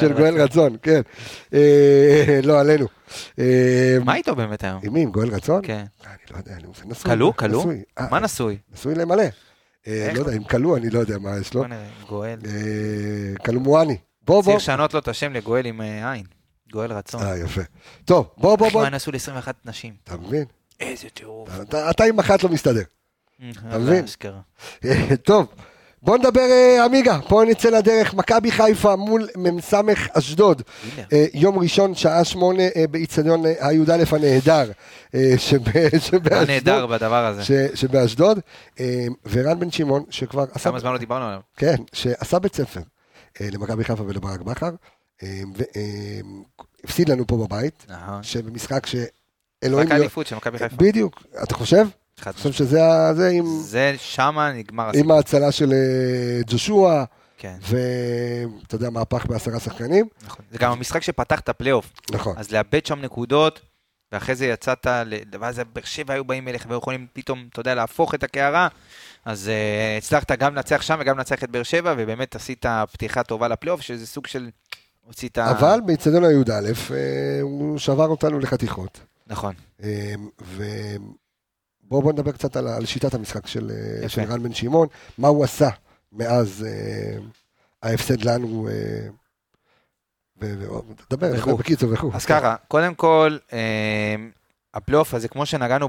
של- גואל רצון, כן. אה, לא עלינו. אה, מה איתו באמת היום? עם מי? עם גואל רצון? כן. אה, אני לא יודע, אני נשוי. כלוא? כלוא? מה נשוי? נשוי למלא. לא יודע, אם כלוא, אני לא יודע מה יש לו. בוא נראה, גואל. אה, כלומואני. בוא, בוא. צריך לשנות לו את השם לגואל עם עין. גואל רצון. אה, יפה. טוב, בוא, בוא, בוא. היה נשוי ל-21 נשים? אתה מבין? איזה טירוף. אתה עם אחת לא מסתדר. אתה מבין? טוב, בוא נדבר אה, עמיגה, בוא נצא לדרך, מכבי חיפה מול מ"ס אשדוד. אה, יום ראשון, שעה שמונה, אה, באיצטדיון הי"א הנהדר שב- *laughs* שבאשדוד. מה נהדר בדבר הזה. ש- שבאשדוד, ורן בן שמעון, שכבר עשה, כמה זמן לא דיברנו עליו. כן, שעשה בית ספר למכבי חיפה ולברק בכר, והפסיד לנו פה בבית, נכון. שבמשחק שאלוהים... רק האליפות של מכבי חיפה. בדיוק, אתה חושב? אני חושב שזה ה- זה עם... זה שמה נגמר עם הסיפור. ההצלה של אה, ג'ושוע, כן, ואתה יודע, מהפך בעשרה שחקנים. נכון. זה גם המשחק שפתח את הפלייאוף. נכון. אז לאבד שם נקודות, ואחרי זה יצאת, ואז באר שבע היו באים אליך והיו יכולים פתאום, אתה יודע, להפוך את הקערה. אז uh, הצלחת גם לנצח שם וגם לנצח את באר שבע, ובאמת עשית פתיחה טובה לפלייאוף, שזה סוג של... הוציא את ה... אבל באיצטדיון הי"א אה, הוא שבר אותנו לחתיכות. נכון. אה, ובואו בוא נדבר קצת על, על שיטת המשחק של, אה, יפה. של רן בן שמעון, מה הוא עשה מאז אה, ההפסד לנו. אה, ו- ו- דבר, וכו'. דבר, בקיצור וכו'. אז ככה, קודם כל, אה, הפלייאוף הזה, כמו שנגענו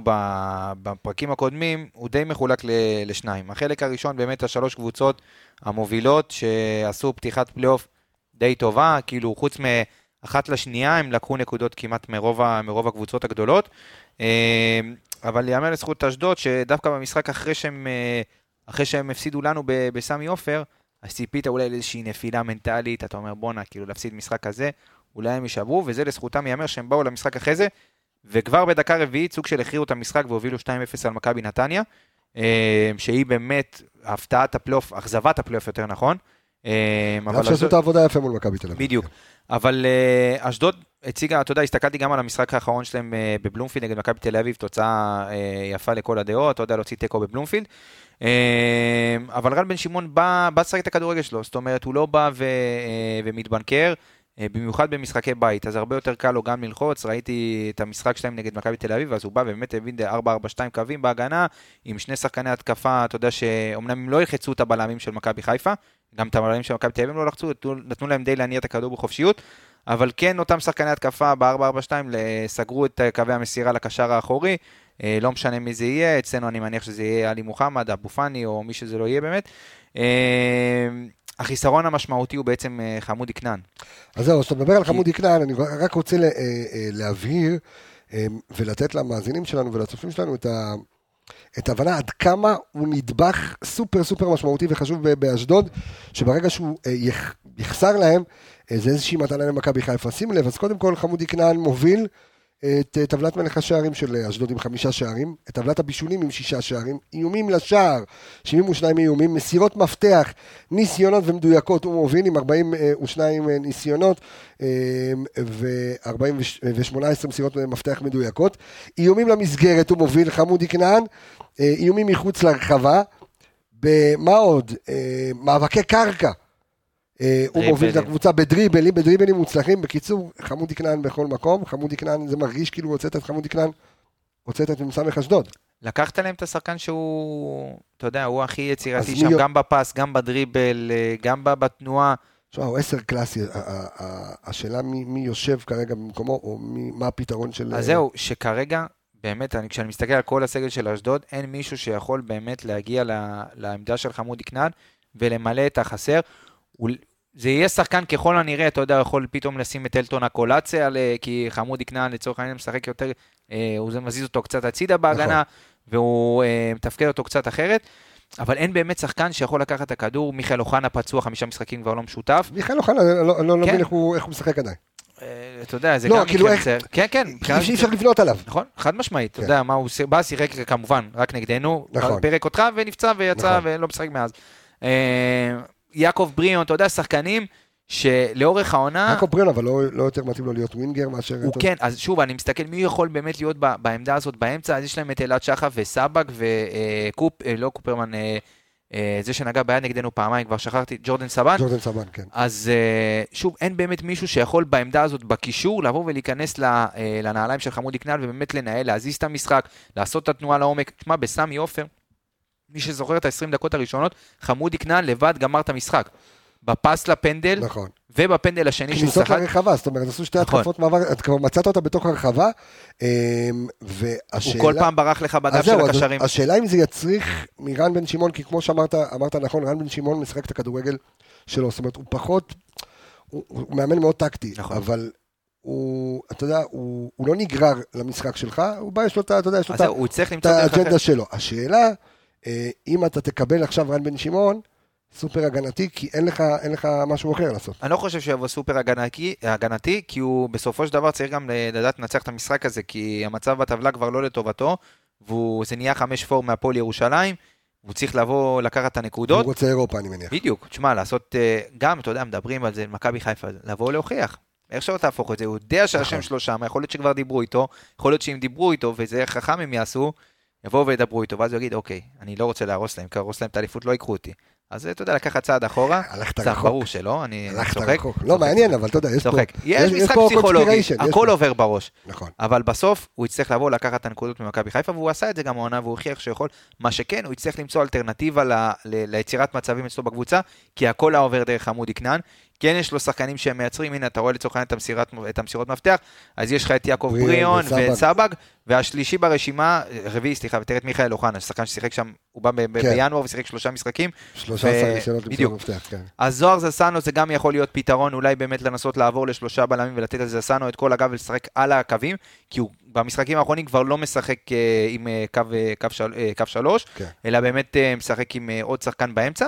בפרקים הקודמים, הוא די מחולק ל- לשניים. החלק הראשון, באמת השלוש קבוצות המובילות, שעשו פתיחת פלייאוף די טובה, כאילו חוץ אחת לשנייה, הם לקחו נקודות כמעט מרוב, מרוב הקבוצות הגדולות. אה, אבל יאמר לזכות אשדוד, שדווקא במשחק אחרי שהם, אה, אחרי שהם הפסידו לנו בסמי עופר, אז ציפית אולי לאיזושהי נפילה מנטלית, אתה אומר בואנה, כאילו להפסיד משחק כזה, אולי הם יישברו, וזה לזכותם ייאמר שהם באו למשחק אחרי זה, וכבר בדקה רביעית סוג של הכריעו את המשחק והובילו 2-0 על מכבי נתניה, אה, שהיא באמת הפתעת הפלייאוף, אכזבת הפלייאוף יותר נכון. אה, גם שעשו אשדוד- את העבודה יפה מול מכבי תל אביב. בדיוק. אבל אה, אשדוד הציגה, אתה יודע, הסתכלתי גם על המשחק האחרון שלהם אה, בבלומפילד נגד מכבי תל אביב, תוצאה אה, יפה לכל הדעות, אתה יודע, להוציא תיקו בבלומפילד. אה, אבל רן בן שמעון בא בא לשחק את הכדורגל שלו, זאת אומרת, הוא לא בא ו, אה, ומתבנקר, אה, במיוחד במשחקי בית, אז הרבה יותר קל לו גם ללחוץ, ראיתי את המשחק שלהם נגד מכבי תל אביב, אז הוא בא ובאמת הבין 4-4-2 קווים בהגנה, עם שני שחקני התקפה, אתה יודע שאומנם הם לא ילחצו את הבלמים של מכבי חיפה, גם את הבלמים של מכבי תל אביב לא לחצו, נתנו, להם די להניע את הכדור בחופשיות, אבל כן אותם שחקני התקפה ב-4-4-2 סגרו את אה, קווי המסירה לקשר האחורי, אה, לא משנה מי זה יהיה, אצלנו אני מניח שזה יהיה עלי מוחמד, אבו פאני או מי שזה לא יהיה באמת. אה, החיסרון המשמעותי הוא בעצם חמודי כנען. אז זהו, כשאתה מדבר על חמודי כנען, אני רק רוצה לה- להבהיר ולתת למאזינים שלנו ולצופים שלנו את ה... את ההבנה עד כמה הוא נדבך סופר סופר משמעותי וחשוב באשדוד, שברגע שהוא אה, יח, יחסר להם, אה, זה איזושהי מתנה למכבי חיפה. שים לב, אז קודם כל חמודי כנען מוביל את אה, טבלת מלך השערים של אה, אשדוד עם חמישה שערים, את טבלת הבישולים עם שישה שערים, איומים לשער, 72 איומים, מסירות מפתח, ניסיונות ומדויקות, הוא מוביל עם 42 אה, ניסיונות ו-18 מסירות מפתח מדויקות. איומים למסגרת הוא מוביל, חמודי כנען, אה, איומים מחוץ לרחבה. במה עוד? אה, מאבקי קרקע. אה, הוא מוביל את. הקבוצה בדריבלים, בדריבלים מוצלחים. בקיצור, חמודי כנען בכל מקום. חמודי כנען, זה מרגיש כאילו הוצאת את חמודי כנען, הוצאת את מ"ס אשדוד. לקחת להם את השחקן שהוא, אתה יודע, הוא הכי יצירתי שם, גם בפס, גם בדריבל, אה, גם בתנועה. תשמע, הוא עשר קלאסי, השאלה מי, מי יושב כרגע במקומו, או מי, מה הפתרון של... אז זהו, שכרגע, באמת, אני, כשאני מסתכל על כל הסגל של אשדוד, אין מישהו שיכול באמת להגיע ל- לעמדה של חמודי כנען ולמלא את החסר. זה יהיה שחקן ככל הנראה, אתה יודע, יכול פתאום לשים את אלטון הקולציה, אה, כי חמודי כנען לצורך העניין משחק יותר, אה, הוא מזיז אותו קצת הצידה בהגנה, נכון. והוא אה, מתפקד אותו קצת אחרת. אבל אין באמת שחקן שיכול לקחת את הכדור, מיכאל אוחנה פצוע, חמישה משחקים כבר לא משותף. מיכאל אוחנה, לא, לא, לא כן. מבין איך הוא, איך הוא משחק עדיין. אה, אתה יודע, זה לא, גם כאילו מקרה מצער. כן, כן. אי אפשר לבנות עליו. נכון, חד משמעית, אתה כן. יודע מה הוא בא, שיחק כמובן, רק נגדנו, נכון. פירק אותך ונפצע ויצא נכון. ולא משחק מאז. אה, יעקב בריאון, אתה יודע, שחקנים שלאורך העונה, יעקב בריאון, אבל לא, לא יותר מתאים לו להיות ווינגר מאשר... הוא כן, אז שוב, אני מסתכל מי יכול באמת להיות ב- בעמדה הזאת באמצע, אז יש להם את אלעד שחף וסבג וקופ, לא קופרמן, אה, אה, זה שנגע ביד נגדנו פעמיים, כבר שכחתי, ג'ורדן סבן. ג'ורדן סבן, כן. אז אה, שוב, אין באמת מישהו שיכול בעמדה הזאת, בקישור, לבוא ולהיכנס אה, לנעליים של חמודי כנען ובאמת לנהל, להזיז את המשחק, לעשות את התנועה לעומק. תשמע, בסמי עופר, מי שזוכר את ה-20 דקות הראשונות, חמודי כנען לבד גמר את המשחק. בפס לפנדל נכון. ובפנדל השני שהוא כניסות שחק, לרחבה, זאת אומרת, עשו שתי נכון. התקפות מעבר, את כבר מצאת אותה בתוך הרחבה, אמ, הוא והשאלה... כל פעם ברח לך אז של הקשרים. השאלה אם זה יצריך מרן בן שמעון, כי כמו שאמרת, אמרת נכון, רן בן שמעון משחק את הכדורגל שלו, זאת אומרת, הוא פחות, הוא, הוא מאמן מאוד טקטי, נכון. אבל הוא, אתה יודע, הוא, הוא לא נגרר למשחק שלך, הוא בא, יש לו את הוא האג'נדה. שלו. השאלה, אם אתה תקבל עכשיו רן בן שמעון, סופר הגנתי, כי אין לך, אין לך משהו אחר לעשות. אני לא חושב שיבוא סופר הגנתי, הגנתי, כי הוא בסופו של דבר צריך גם לדעת לנצח את המשחק הזה, כי המצב בטבלה כבר לא לטובתו, וזה נהיה חמש פור מהפועל ירושלים, והוא צריך לבוא לקחת את הוא הנקודות. רוצה אירופה, אני מניח. בדיוק, תשמע, לעשות, אה, גם, אתה יודע, מדברים על זה, מכבי חיפה, לבוא להוכיח. איך שלא תהפוך את זה, הוא יודע שהשם נכון. שלו שם, יכול להיות שכבר דיברו איתו, יכול להיות שאם דיברו איתו, וזה חכם הם יעשו, יבואו וידברו איתו, ואז הוא יגיד, אוקיי, אני לא רוצה להרוס להם, כי להרוס להם את האליפות, לא ייקחו אותי. אז אתה יודע, לקחת צעד אחורה, הלכת רחוק. ברור שלא, אני צוחק. לא, מעניין. אבל אתה יודע, יש פה... יש משחק פסיכולוגי, הכל. עובר בראש. נכון. אבל בסוף הוא יצטרך לבוא לקחת את הנקודות ממכבי חיפה, והוא עשה את זה גם העונה, והוא הוכיח שיכול. מה שכן, הוא יצטרך למצוא אלטרנטיבה ליצירת מצבים אצלו בקבוצה, כי הכל היה עובר דרך עמודי כנען. כן יש לו שחקנים שהם מייצרים, הנה אתה רואה לצורך העניין את המסירות מפתח, אז יש לך את יעקב בריאון. ואת סבג, והשלישי ברשימה, רביעי, סליחה, ותראה את מיכאל אוחנה, שחקן ששיחק שם, הוא בא ב- כן. בינואר ושיחק שלושה משחקים. 13 ו- ניסיונות בדיוק. למסור מפתח, כן. אז זוהר זסנו זה גם יכול להיות פתרון, אולי באמת לנסות לעבור לשלושה בלמים ולתת לזסנו את כל הגב ולשחק על הקווים, כי הוא במשחקים האחרונים כבר לא משחק אה, עם אה, קו, אה, קו, של, קו שלוש, כן. אלא באמת משחק עם עוד שחקן באמצע.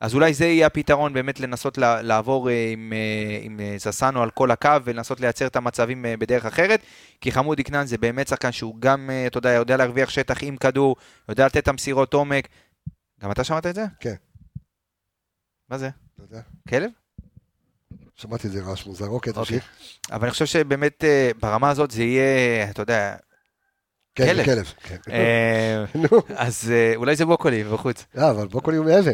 אז אולי זה יהיה הפתרון, באמת לנסות לעבור אה, עם, אה, עם אה, זסנו על כל הקו ולנסות לייצר את המצבים בדרך אחרת, כי חמוד דקנן זה באמת שחקן שהוא גם, אתה יודע, יודע להרוויח שטח עם כדור, יודע לתת את המסירות עומק. גם אתה שמעת את זה? כן. מה זה? אתה יודע? כלב? שמעתי איזה רעש מוזר, אוקיי, אוקיי. תמשיך. אבל אני חושב שבאמת ברמה הזאת זה יהיה, אתה יודע, כלב. זה כלב. כן. אה, אז אה, אולי זה בוקולי בחוץ. לא, אבל בוקולי הוא מאבן,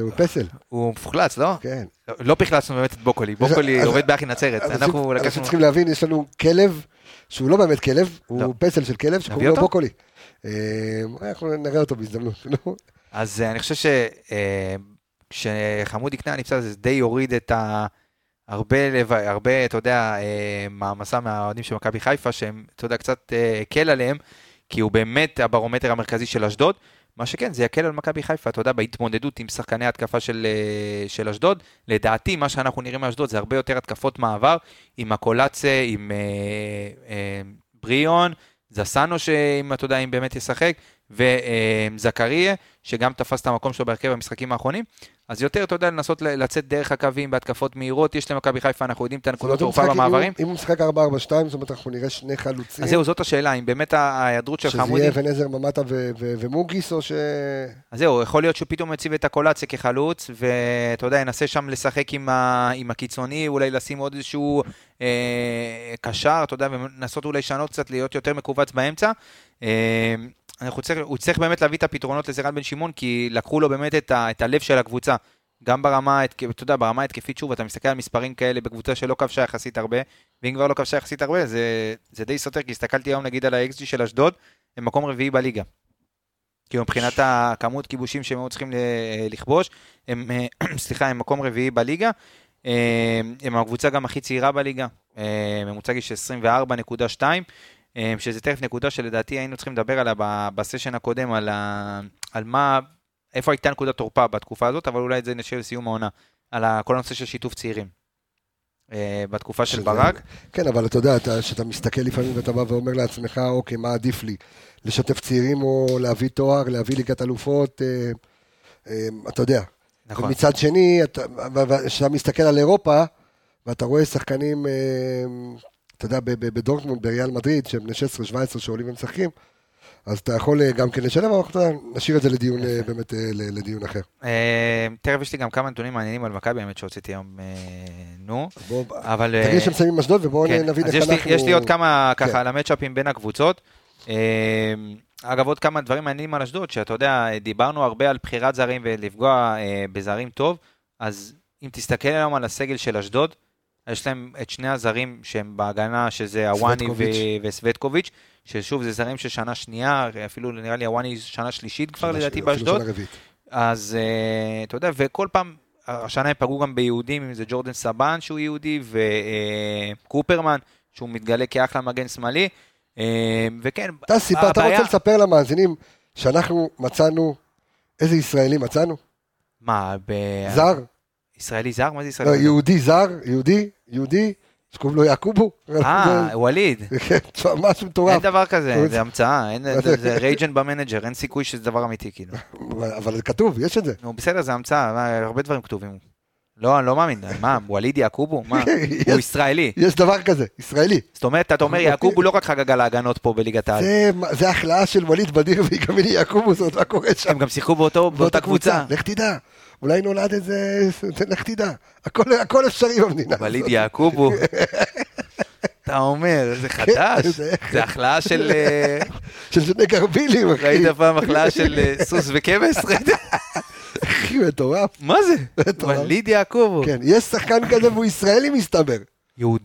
הוא פסל, הוא מפוחלץ, לא? כן. לא פחלצנו באמת את בוקולי, בוקולי עובד באחי נצרת. אנחנו לקחנו... צריכים להבין, יש לנו כלב, שהוא לא באמת כלב, לא. הוא פסל של כלב, שקוראים לו? בוקולי. אנחנו נראה אותו בהזדמנות. נו. אז אני חושב שכשחמודי כנען נפצע זה די יוריד את ה... הרבה, לב... הרבה, אתה יודע, אה, מעמסה מהאוהדים של מכבי חיפה, שהם, אתה יודע, קצת אה, הקל עליהם, כי הוא באמת הברומטר המרכזי של אשדוד. מה שכן, זה יקל על מכבי חיפה, אתה יודע, בהתמודדות עם שחקני התקפה של, אה, של אשדוד. לדעתי, מה שאנחנו נראים מאשדוד זה הרבה יותר התקפות מעבר, עם הקולאצה, עם אה, אה, בריאון, זסנו, שאם אתה יודע, אם באמת ישחק, וזכריה, שגם תפס את המקום שלו בהרכב במשחקים האחרונים. אז יותר, אתה יודע, לנסות לצאת דרך הקווים בהתקפות מהירות. יש למכבי חיפה, אנחנו יודעים את הנקודות תורפה במעברים. אם הוא משחק 4-4-2, זאת אומרת, אנחנו נראה שני חלוצים. אז זהו, זאת השאלה, אם באמת ההיעדרות של שזה חמודי... יהיה אבן עזר ממטה ומוגיס, או ש... אז זהו, יכול להיות שהוא פתאום יציב את הקולציה כחלוץ, ואתה יודע, ינסה שם לשחק עם, ה... עם הקיצוני, אולי לשים עוד איזשהו אה, קשר, אתה יודע, ולנסות אולי לשנות קצת, להיות יותר מכווץ באמצע. אה, אנחנו צריך, הוא צריך באמת להביא את הפתרונות לזרן בן שמעון, כי לקחו לו באמת את, ה... את הלב של הקבוצה. גם ברמה, ההתק- אתה יודע, ברמה ההתקפית, שוב, אתה מסתכל על מספרים כאלה בקבוצה שלא כבשה יחסית הרבה, ואם כבר לא כבשה יחסית הרבה, זה, זה די סותר, כי הסתכלתי היום נגיד על ה-XG של אשדוד, הם מקום רביעי בליגה. כאילו מבחינת הכמות כיבושים שהם היו צריכים לכבוש, הם, *clears throat* סליחה, הם מקום רביעי בליגה. אה, הם הקבוצה גם הכי צעירה בליגה, אה, ממוצע גיל של 24.2, אה, שזה תכף נקודה שלדעתי היינו צריכים לדבר עליה בסשן הקודם, על, ה, על מה, איפה הייתה נקודת תורפה בתקופה הזאת, אבל אולי את זה נשאיר לסיום העונה, על כל הנושא של שיתוף צעירים. אה, בתקופה של שזה- ברק, כן, אבל אתה יודע, אתה- שאתה מסתכל לפעמים ואתה בא ואומר לעצמך, אוקיי, מה עדיף לי? לשתף צעירים או להביא תואר, להביא ליגת אלופות, אה, אה, אתה יודע. נכון. ומצד שני, כשאתה מסתכל על אירופה, ואתה רואה שחקנים, אה, אתה יודע, ב- ב- בדורטמונד, בריאל מדריד, שהם בני 16-17 שעולים ומשחקים, אז אתה יכול אה, גם כן לשלם, אבל אתה נשאיר את זה לדיון, אה, באמת, אה, לדיון אחר. תכף יש לי גם כמה נתונים מעניינים על מכבי, האמת שהוצאתי היום, נו, אבל... תגיד שמסיימים אשדוד ובואו כן, נבין אז איך יש לי, אנחנו... יש לי עוד כמה כן. ככה על המצ'אפים בין הקבוצות. אגב, עוד כמה דברים מעניינים על אשדוד, שאתה יודע, דיברנו הרבה על בחירת זרים ולפגוע בזרים טוב, אז אם תסתכל היום על הסגל של אשדוד, יש להם את שני הזרים שהם בהגנה, שזה הוואני וסווטקוביץ', ששוב, זה זרים של שנה שנייה, אפילו נראה לי הוואני שנה שלישית כבר שנה- לדעתי באשדוד. אז אה, אתה יודע, וכל פעם, השנה הם פגעו גם ביהודים, אם זה ג'ורדן סבן שהוא יהודי, וקופרמן, שהוא מתגלה כאחלה מגן שמאלי. אה, וכן, אתה סיפר, אתה רוצה לספר למאזינים שאנחנו מצאנו, איזה ישראלי מצאנו? מה, ב... זר? ישראלי זר? מה זה ישראלי? לא? יהודי זר, יהודי, יהודי, שקוראים לו יעקובו. אה, *laughs* ווליד. כן, משהו אין מטורף. דבר כזה, זה המצאה, אין- זה- רייג'נט במנג'ר, אין סיכוי שזה דבר אמיתי, כאילו. *laughs* אבל זה כתוב, יש את זה. נו, בסדר, זה המצאה, הרבה דברים כתובים. לא, אני לא מאמין, מה, ווליד יעקובו? מה? *laughs* הוא ישראלי. יש דבר כזה, ישראלי. זאת אומרת, אתה אומר, יעקובו לא רק חגג על ההגנות פה בליגת העל. זה- החלאה של ווליד בדיר ויגמיני יעקובו, זאת מה קורה שם. הם גם שיחקו באותה קבוצה. לך תדע, אולי נולד איזה... לך תדע. הכל- הכל אפשרי במדינה. וליד. יעקובו. *laughs* אתה אומר, זה חדש, זה- החלאה של... אה, של שני גרבילים, אחי. ראית פעם החלאה של אה, סוס וכבש? *laughs* אחי, מטורף. מה זה? וליד יעקובו. כן, יש שחקן כזה והוא ישראלי מסתבר. לא, יהודי.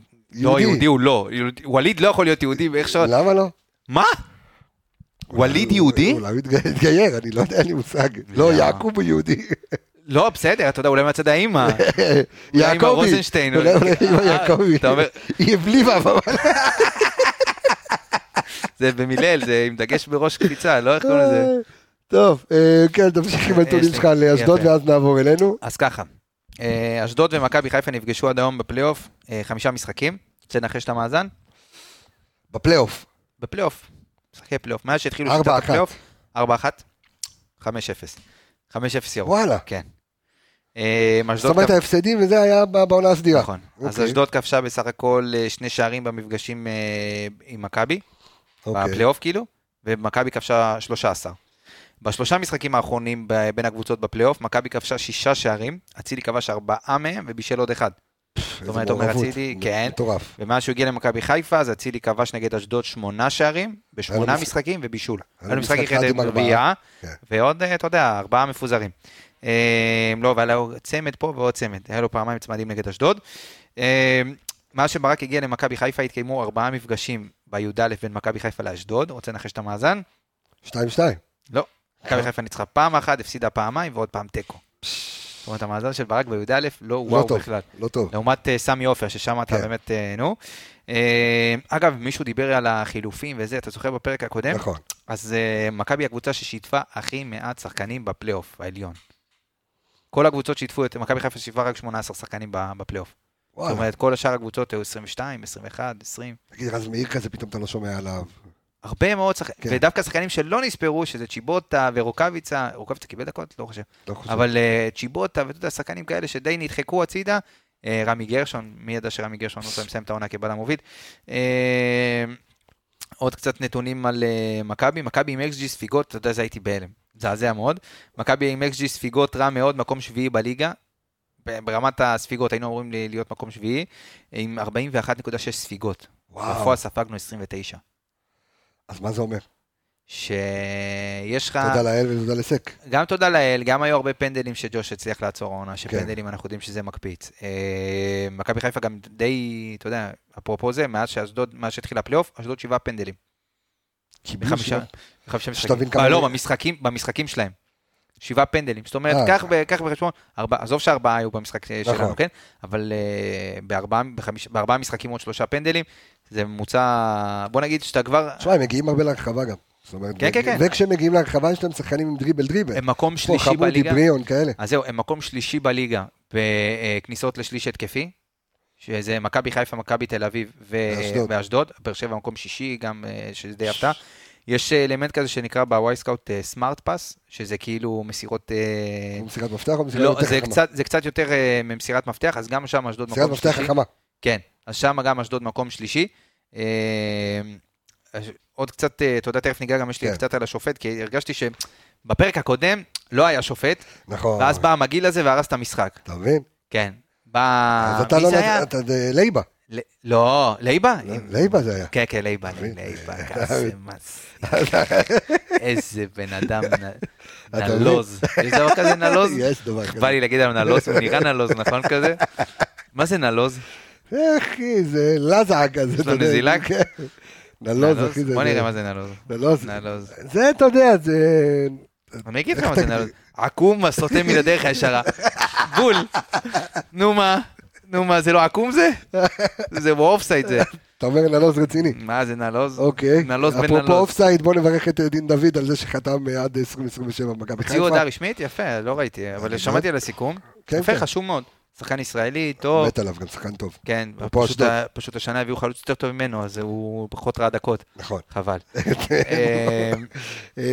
יהודי הוא לא. ווליד לא יכול להיות יהודי, ואיך ש... למה לא? מה? ווליד יהודי? אולי הוא התג- התגייר, אני לא יודע, אין לי מושג. לא, לא. יעקוב הוא יהודי. לא, בסדר, אתה יודע, אולי מהצד האימא. *laughs* יעקבי. רוזנשטיין, אולי או- אולי אמא אה, יעקבי. אתה אומר- *laughs* היא הבליבה. *laughs* זה במילאל, זה עם דגש בראש קפיצה, לא איך קוראים לזה. טוב, אה, כן, תמשיך עם הנתונים יש לי. שלך לאשדוד. ואז נעבור אלינו. אז ככה, אה, אשדוד ומכבי חיפה נפגשו עד היום בפלייאוף, אה, חמישה משחקים. רוצה לנחש את המאזן? בפלייאוף. בפלייאוף. משחקי פלייאוף. מאז שהתחילו שיטת. הפלייאוף. 4-1. 5-0. 5-0 ירוק. וואלה. כן. אה, זאת אומרת ההפסדים וזה היה בעונה הסדירה. נכון. אז אוקיי. אשדוד כבשה בסך הכל אה, שני שערים במפגשים אה, עם מכבי, אוקיי. בפלייאוף כאילו, ומכבי כבשה 13. בשלושה משחקים האחרונים בין הקבוצות בפלייאוף, מכבי כבשה שישה שערים, אצילי כבש ארבעה מהם ובישל עוד אחד. זאת אומרת, אומר. אצילי, כן. מטורף. ומאז שהוא הגיע למכבי חיפה, אז אצילי כבש נגד אשדוד שמונה שערים, בשמונה משחקים ובישול. היה לו משחק אחד עם ארבעה. רביעייה, כן. ועוד, אתה יודע, ארבעה מפוזרים. אה, לא, והיה לו צמד פה ועוד צמד. היה לו פעמיים צמדים נגד אשדוד. אה, מאז שברק הגיע למכבי חיפה התקיימו ארבעה מפגשים בי"א בין מכבי חיפה לאשדוד. רוצה לנחש את המאזן? שתיים שתיים. לא. מכבי חיפה ניצחה פעם אחת, הפסידה פעמיים ועוד פעם תיקו. זאת אומרת, המאזן של ברק בי"א לא לא וואו. בכלל. לא טוב. לעומת אה, סמי עופר, ששם אתה כן. באמת, אה, נו. אה, אגב, מישהו דיבר על החילופים וזה, אתה זוכר בפרק הקודם? נכון. אז אה, מכבי הקבוצה ששיתפה הכי מעט שחקנים בפלייאוף העליון. כל הקבוצות שיתפו את, מכבי חיפה שיתפה רק 18 שחקנים בפלייאוף. זאת. אומרת, כל השאר הקבוצות היו 22, 21, 20. תגיד, רז מאיר כזה, פתאום אתה לא שומע עליו. הרבה מאוד שחקנים, כן. ודווקא שחקנים שלא נספרו, שזה צ'יבוטה ורוקאביצה, רוקאביצה קיבל דקות? לא חושב. לא חושב. אבל אה, צ'יבוטה, ואתה יודע, שחקנים כאלה שדי נדחקו הצידה. אה, רמי גרשון, מי ידע שרמי גרשון רוצה לסיים את העונה כבלם מוביל. אה, עוד קצת נתונים על אה, מכבי, מכבי עם xG ספיגות, אתה יודע, זה הייתי בהלם, מזעזע מאוד. מכבי עם xG ספיגות רע מאוד, מקום שביעי בליגה. ברמת הספיגות היינו אמורים להיות מקום שביעי, עם 41.6 ספיגות. וואו. בפועל ספגנו 29. אז מה זה אומר? שיש לך... תודה לאל ותודה לסק. גם תודה לאל, גם היו הרבה פנדלים שג'וש הצליח לעצור העונה, כן. שפנדלים אנחנו יודעים שזה מקפיץ. אה, מכבי חיפה גם די, אתה יודע, אפרופו זה, מאז שאשדוד, מאז שהתחיל הפלייאוף, אשדוד שבעה פנדלים. בחמישה משחקים. כמה אה, לא, במשחקים, במשחקים שלהם. שבעה פנדלים. זאת אומרת, אה. קח קח בחשבון, עזוב שארבעה היו במשחק אה, נכון. שלנו, כן? אבל אה, בארבעה בחמיש- בארבעה משחקים עוד שלושה פנדלים, זה ממוצע, בוא נגיד שאתה כבר, תשמע, הם מגיעים הרבה להרחבה גם. זאת אומרת, כן, כן, כן. וכשהם מגיעים להרחבה יש להם שחקנים עם דריבל דריבל. הם מקום שלישי חמודי, בליגה. בריאון, כאלה. אז זהו, הם מקום שלישי בליגה בכניסות לשליש התקפי, שזה מכבי חיפה, מכבי תל אביב ואשדוד. באר שבע מקום שישי, גם אה, שזה די הפתעה. יש אה, אלמנט כזה שנקרא ב Wyscout smart pass, שזה כאילו מסירות... אה, מסירת מפתח או מסירת לא, יותר זה חכמה? קצת, זה קצת יותר ממסירת מפתח, אז גם שם אשדוד מסירת מקום מפתח שלישי. חכמה. כן, אז שם גם אשדוד מקום שלישי. עוד קצת, אתה יודע, תכף ניגע גם, יש לי כן. קצת על השופט, כי הרגשתי שבפרק הקודם לא היה שופט, נכון. ואז בא המגעיל הזה והרס את המשחק. אתה מבין? כן. בא... אז אתה לא היה? נתת, אתה זה לייבה. לא, לייבה? לייבה זה היה. כן, כן, לייבה? לייבה. *laughs* *laughs* *laughs* איזה בן אדם נלוז. יש דבר כזה נלוז? יש דבר כזה. בא לי להגיד עליו נלוז, הוא נראה נלוז, נכון כזה? מה זה נלוז? אחי, זה לזע כזה. יש לו. נזילה? כן. נלוז, אחי. בוא נראה מה זה נלוז. נלוז. זה, אתה יודע, זה... אני אגיד לך מה זה? נלוז. עקום, הסוטה מן הדרך הישרה. בול. נו מה? נו מה, זה לא עקום זה? זה באופסייד זה. אתה אומר נלוז רציני. מה זה נלוז? אוקיי. נלוז בן אפרופו נלוז. אופסייד, בוא נברך את אה, דין דוד על זה שחתם אה, עד 2027 במכבי הוציאו חיפה. הודעה רשמית? יפה, לא ראיתי, אבל שמעתי על הסיכום. כן, יפה, כן. חשוב מאוד. שחקן ישראלי, טוב. מת עליו, גם שחקן טוב. כן, פשוט. ה- פשוט השנה הביאו חלוץ יותר טוב ממנו, אז הוא פחות רע דקות. נכון. חבל. *laughs* אה, אה,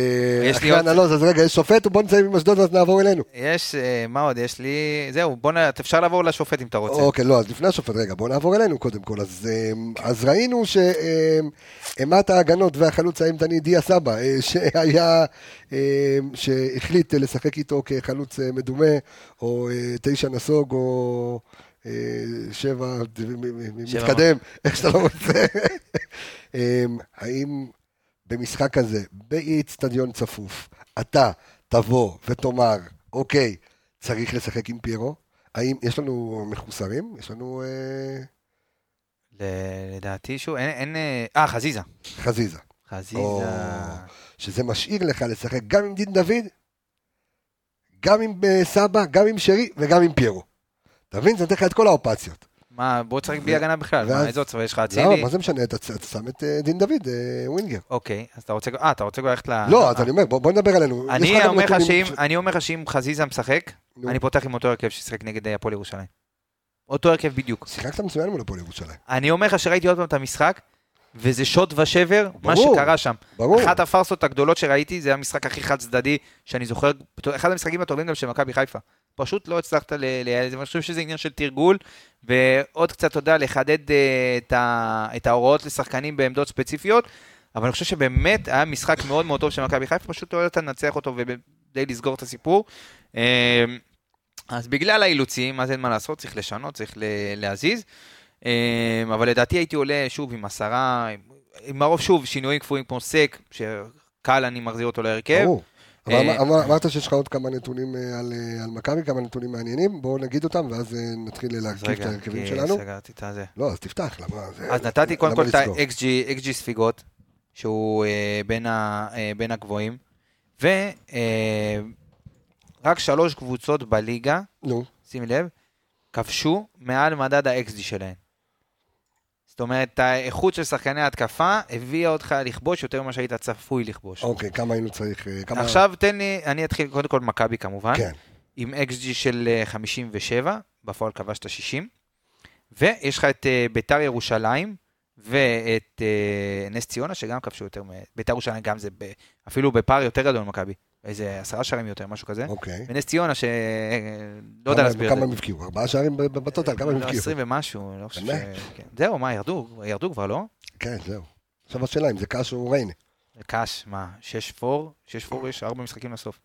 יש לי עוד- הנלוז, אז רגע, יש שופט, בוא נסיים עם אשדוד ואז נעבור אלינו. יש, אה, מה עוד? יש לי... זהו, בוא נ... אפשר לעבור לשופט אם אתה רוצה. אוקיי, לא, אז לפני השופט, רגע, בואו נעבור אלינו קודם כל. אז, אמ, אז ראינו שאימת ההגנות והחלוץ האימתני דיה סבא, אה, שהיה, אמ, שהחליט לשחק איתו כחלוץ מדומה, או תשע נסוג, או שבע, מתקדם, איך שאתה לא רוצה. אמ, האם במשחק הזה, באיצטדיון צפוף, אתה תבוא ותאמר, אוקיי, צריך לשחק עם פיירו? האם יש לנו מחוסרים? יש לנו אה, לדעתי שוב, אין... אה, אה, חזיזה. חזיזה. חזיזה. שזה משאיר לך לשחק גם עם דין דוד, גם עם אה, סבא, גם עם שרי וגם עם פיירו. אתה מבין? זה נותן לך את כל האופציות. מה, בוא תשחק בלי הגנה בכלל, מה, איזה עוצמה יש לך למה? אצילי? מה זה משנה? אתה שם את אה, דין דוד, אה, ווינגר. אוקיי, אז אתה רוצה, אה, אתה רוצה ללכת ל... לא, אז אה. אני אומר, בוא נדבר עלינו. אני אומר לך שאם, חזיזה משחק. אני פותח עם אותו הרכב ששיחק נגד הפועל ירושלים. אותו הרכב בדיוק. שיחקת מצוין מול הפועל ירושלים. אני אומר לך שראיתי עוד פעם את המשחק, וזה שוד ושבר, מה. שקרה שם. ברור. אחת הפארסות הגדולות שראיתי, זה המשחק הכי חד צדדי, שאני זוכר, אחד המשחקים הטובים גם של מכבי חיפה. פשוט לא הצלחת ל... ל- אני חושב שזה עניין של תרגול, ועוד קצת, יודע, לחדד אה, את, ה... את ההוראות לשחקנים בעמדות ספציפיות, אבל אני חושב שבאמת היה משחק מאוד מאוד טוב של מכבי חיפה, פשוט לא יודעת לנצח אותו ודי לסגור את הסיפור. אה, אז בגלל האילוצים, אז אין מה לעשות, צריך לשנות, צריך ל- להזיז. אה, אבל לדעתי הייתי עולה שוב עם עשרה, עם הרוב שוב שינויים קפואים כמו סק, שקל אני מחזיר אותו להרכב. ברור. אבל אה, אמר- אמר- אמרת שיש לך עוד כמה נתונים אה, על אה, על מכבי, כמה נתונים מעניינים, בואו נגיד אותם, ואז נתחיל להרכיב את רגע, ההרכבים שלנו. סגרתי את הזה. לא, אז תפתח, למה? זה- אז נתתי קודם כל את? ה-XG XG ספיגות, שהוא בין הגבוהים, ורק שלוש קבוצות בליגה, נו, שים לב, כבשו מעל מדד ה-XG שלהן. זאת אומרת, האיכות של שחקני ההתקפה הביאה אותך לכבוש יותר ממה שהיית צפוי לכבוש. אוקיי, כמה היינו צריך... אה, כמה- עכשיו תן לי, אני אתחיל קודם כל מכבי כמובן, כן, עם XG של אה, 57, בפועל כבשת 60, ויש לך את אה, ביתר ירושלים ואת אה, נס ציונה, שגם כבשו יותר, מ- ביתר ירושלים גם זה ב- אפילו בפער יותר גדול ממכבי, איזה עשרה שערים יותר, משהו כזה, אוקיי. ונס ציונה, שלא יודע כמה- להסביר את כמה זה. הם הבקיעו? ארבעה שערים בטוטל, כמה הם לא, הבקיעו? 20 ומשהו, לא חושב ש... כן. זהו, מה, ירדו? ירדו כבר, לא? כן, זהו. עכשיו השאלה אם זה קאש או ריינה. קאש, מה, 6 פור? 6 פור יש 4 משחקים לסוף.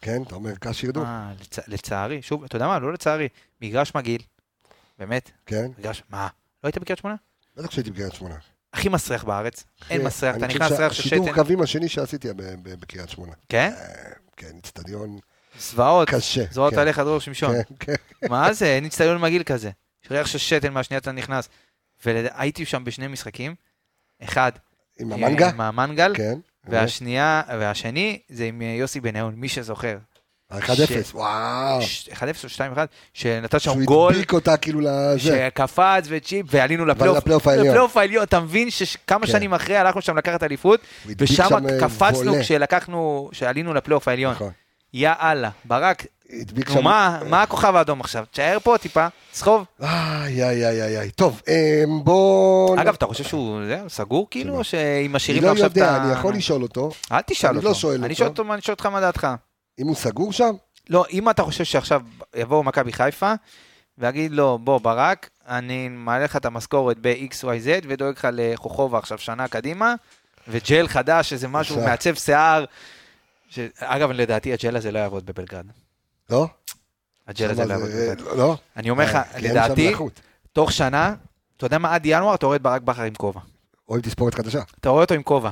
כן, אתה אומר קאש ירדו? אה, לצ- לצערי, שוב, אתה יודע מה, לא לצערי, מגרש מגעיל, באמת, כן, מגרש, מה, לא היית בקריית שמונה? בטח שהייתי בקריית שמונה. הכי מסריח בארץ, אין מסריח, אתה נכנס ריח של שתן, קווים השני שעשיתי בקריית שמונה. כן? אה, כן, איצטדיון זוועות, קשה. זוועות כן, עליך דרור שמשון. כן, כן. מה זה, אין אצטדיון מגעיל כזה. יש ריח של שתן מהשנייה אתה נכנס. והייתי שם בשני משחקים, אחד, עם המנגה? עם המנגל, כן. והשנייה, והשני זה עם אה, יוסי בניון, מי שזוכר. ה-1-0, ש- וואו. ש- 1-0 או 2-1, שנתן שם שהוא גול, הדביק אותה כאילו לזה. שקפץ וצ'יפ, ועלינו לפלייאוף. לפלייאוף העליון. לפלייאוף העליון, אתה מבין שכמה כן. שנים אחרי הלכנו שם לקחת אליפות, ושם שם, אה, קפצנו. כשלקחנו, כשעלינו לפלייאוף העליון. נכון. יא אללה, ברק, הדביק שם... מה, מה הכוכב האדום עכשיו? תשאר פה טיפה, סחוב. איי, איי, איי, איי. טוב, אמ, בוא... אגב, אתה חושב שהוא סגור כאילו, שמה? או שאם אני משאירים לא לו עכשיו את יודע, ה... אני יכול לשאול אותו. אל תשאל אני אותו. לא אני אותו. שואל אותו, אני שואל אותך מה דעתך. אם הוא סגור שם? לא, אם אתה חושב שעכשיו יבואו מכבי חיפה, ויגיד לו, בוא, ברק, אני מעלה לך את המשכורת ב-XYZ, ודואג לך לחוכובה עכשיו שנה קדימה, וג'ל חדש, איזה משהו. מעצב שיער. ש... אגב, לדעתי הג'ל הזה לא יעבוד בבלגרד. לא? הג'ל הזה לא יעבוד בבלגרד. לא? אני אומר לך, אה, שם לדעתי. תוך שנה, אתה יודע מה, עד ינואר אתה רואה את ברק בכר עם כובע. או עם תספורת חדשה. אתה רואה אותו עם כובע.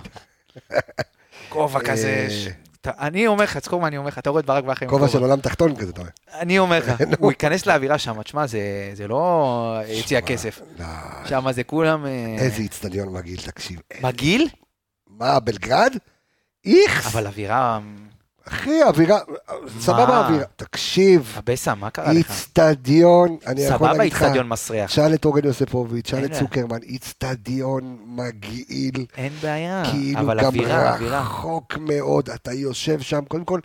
*laughs* כובע כזה, אה, אני אומר לך, תזכור מה אני אומר לך, אתה רואה את ברק בכר כובע. של עולם תחתון כזה, אתה אומר. אני אומר לך, *laughs* נו. הוא ייכנס לאווירה שם, תשמע, זה לא יציע כסף. לא, שם זה כולם... אה, איזה איצטדיון מגעיל, תקשיב. מגעיל? מה, בלגרד? איכס! אבל אווירה... אחי, אווירה, סבבה אווירה. תקשיב, הבסה, מה קרה לך? איצטדיון, אני יכול סבבה להגיד לך, איצטדיון מסריח. שאל את אורן יוספוביץ', שאל את. צוקרמן, איצטדיון מגעיל, אין בעיה, כאילו אבל גם אווירה, אווירה. רחוק מאוד, אתה יושב שם, קודם כל,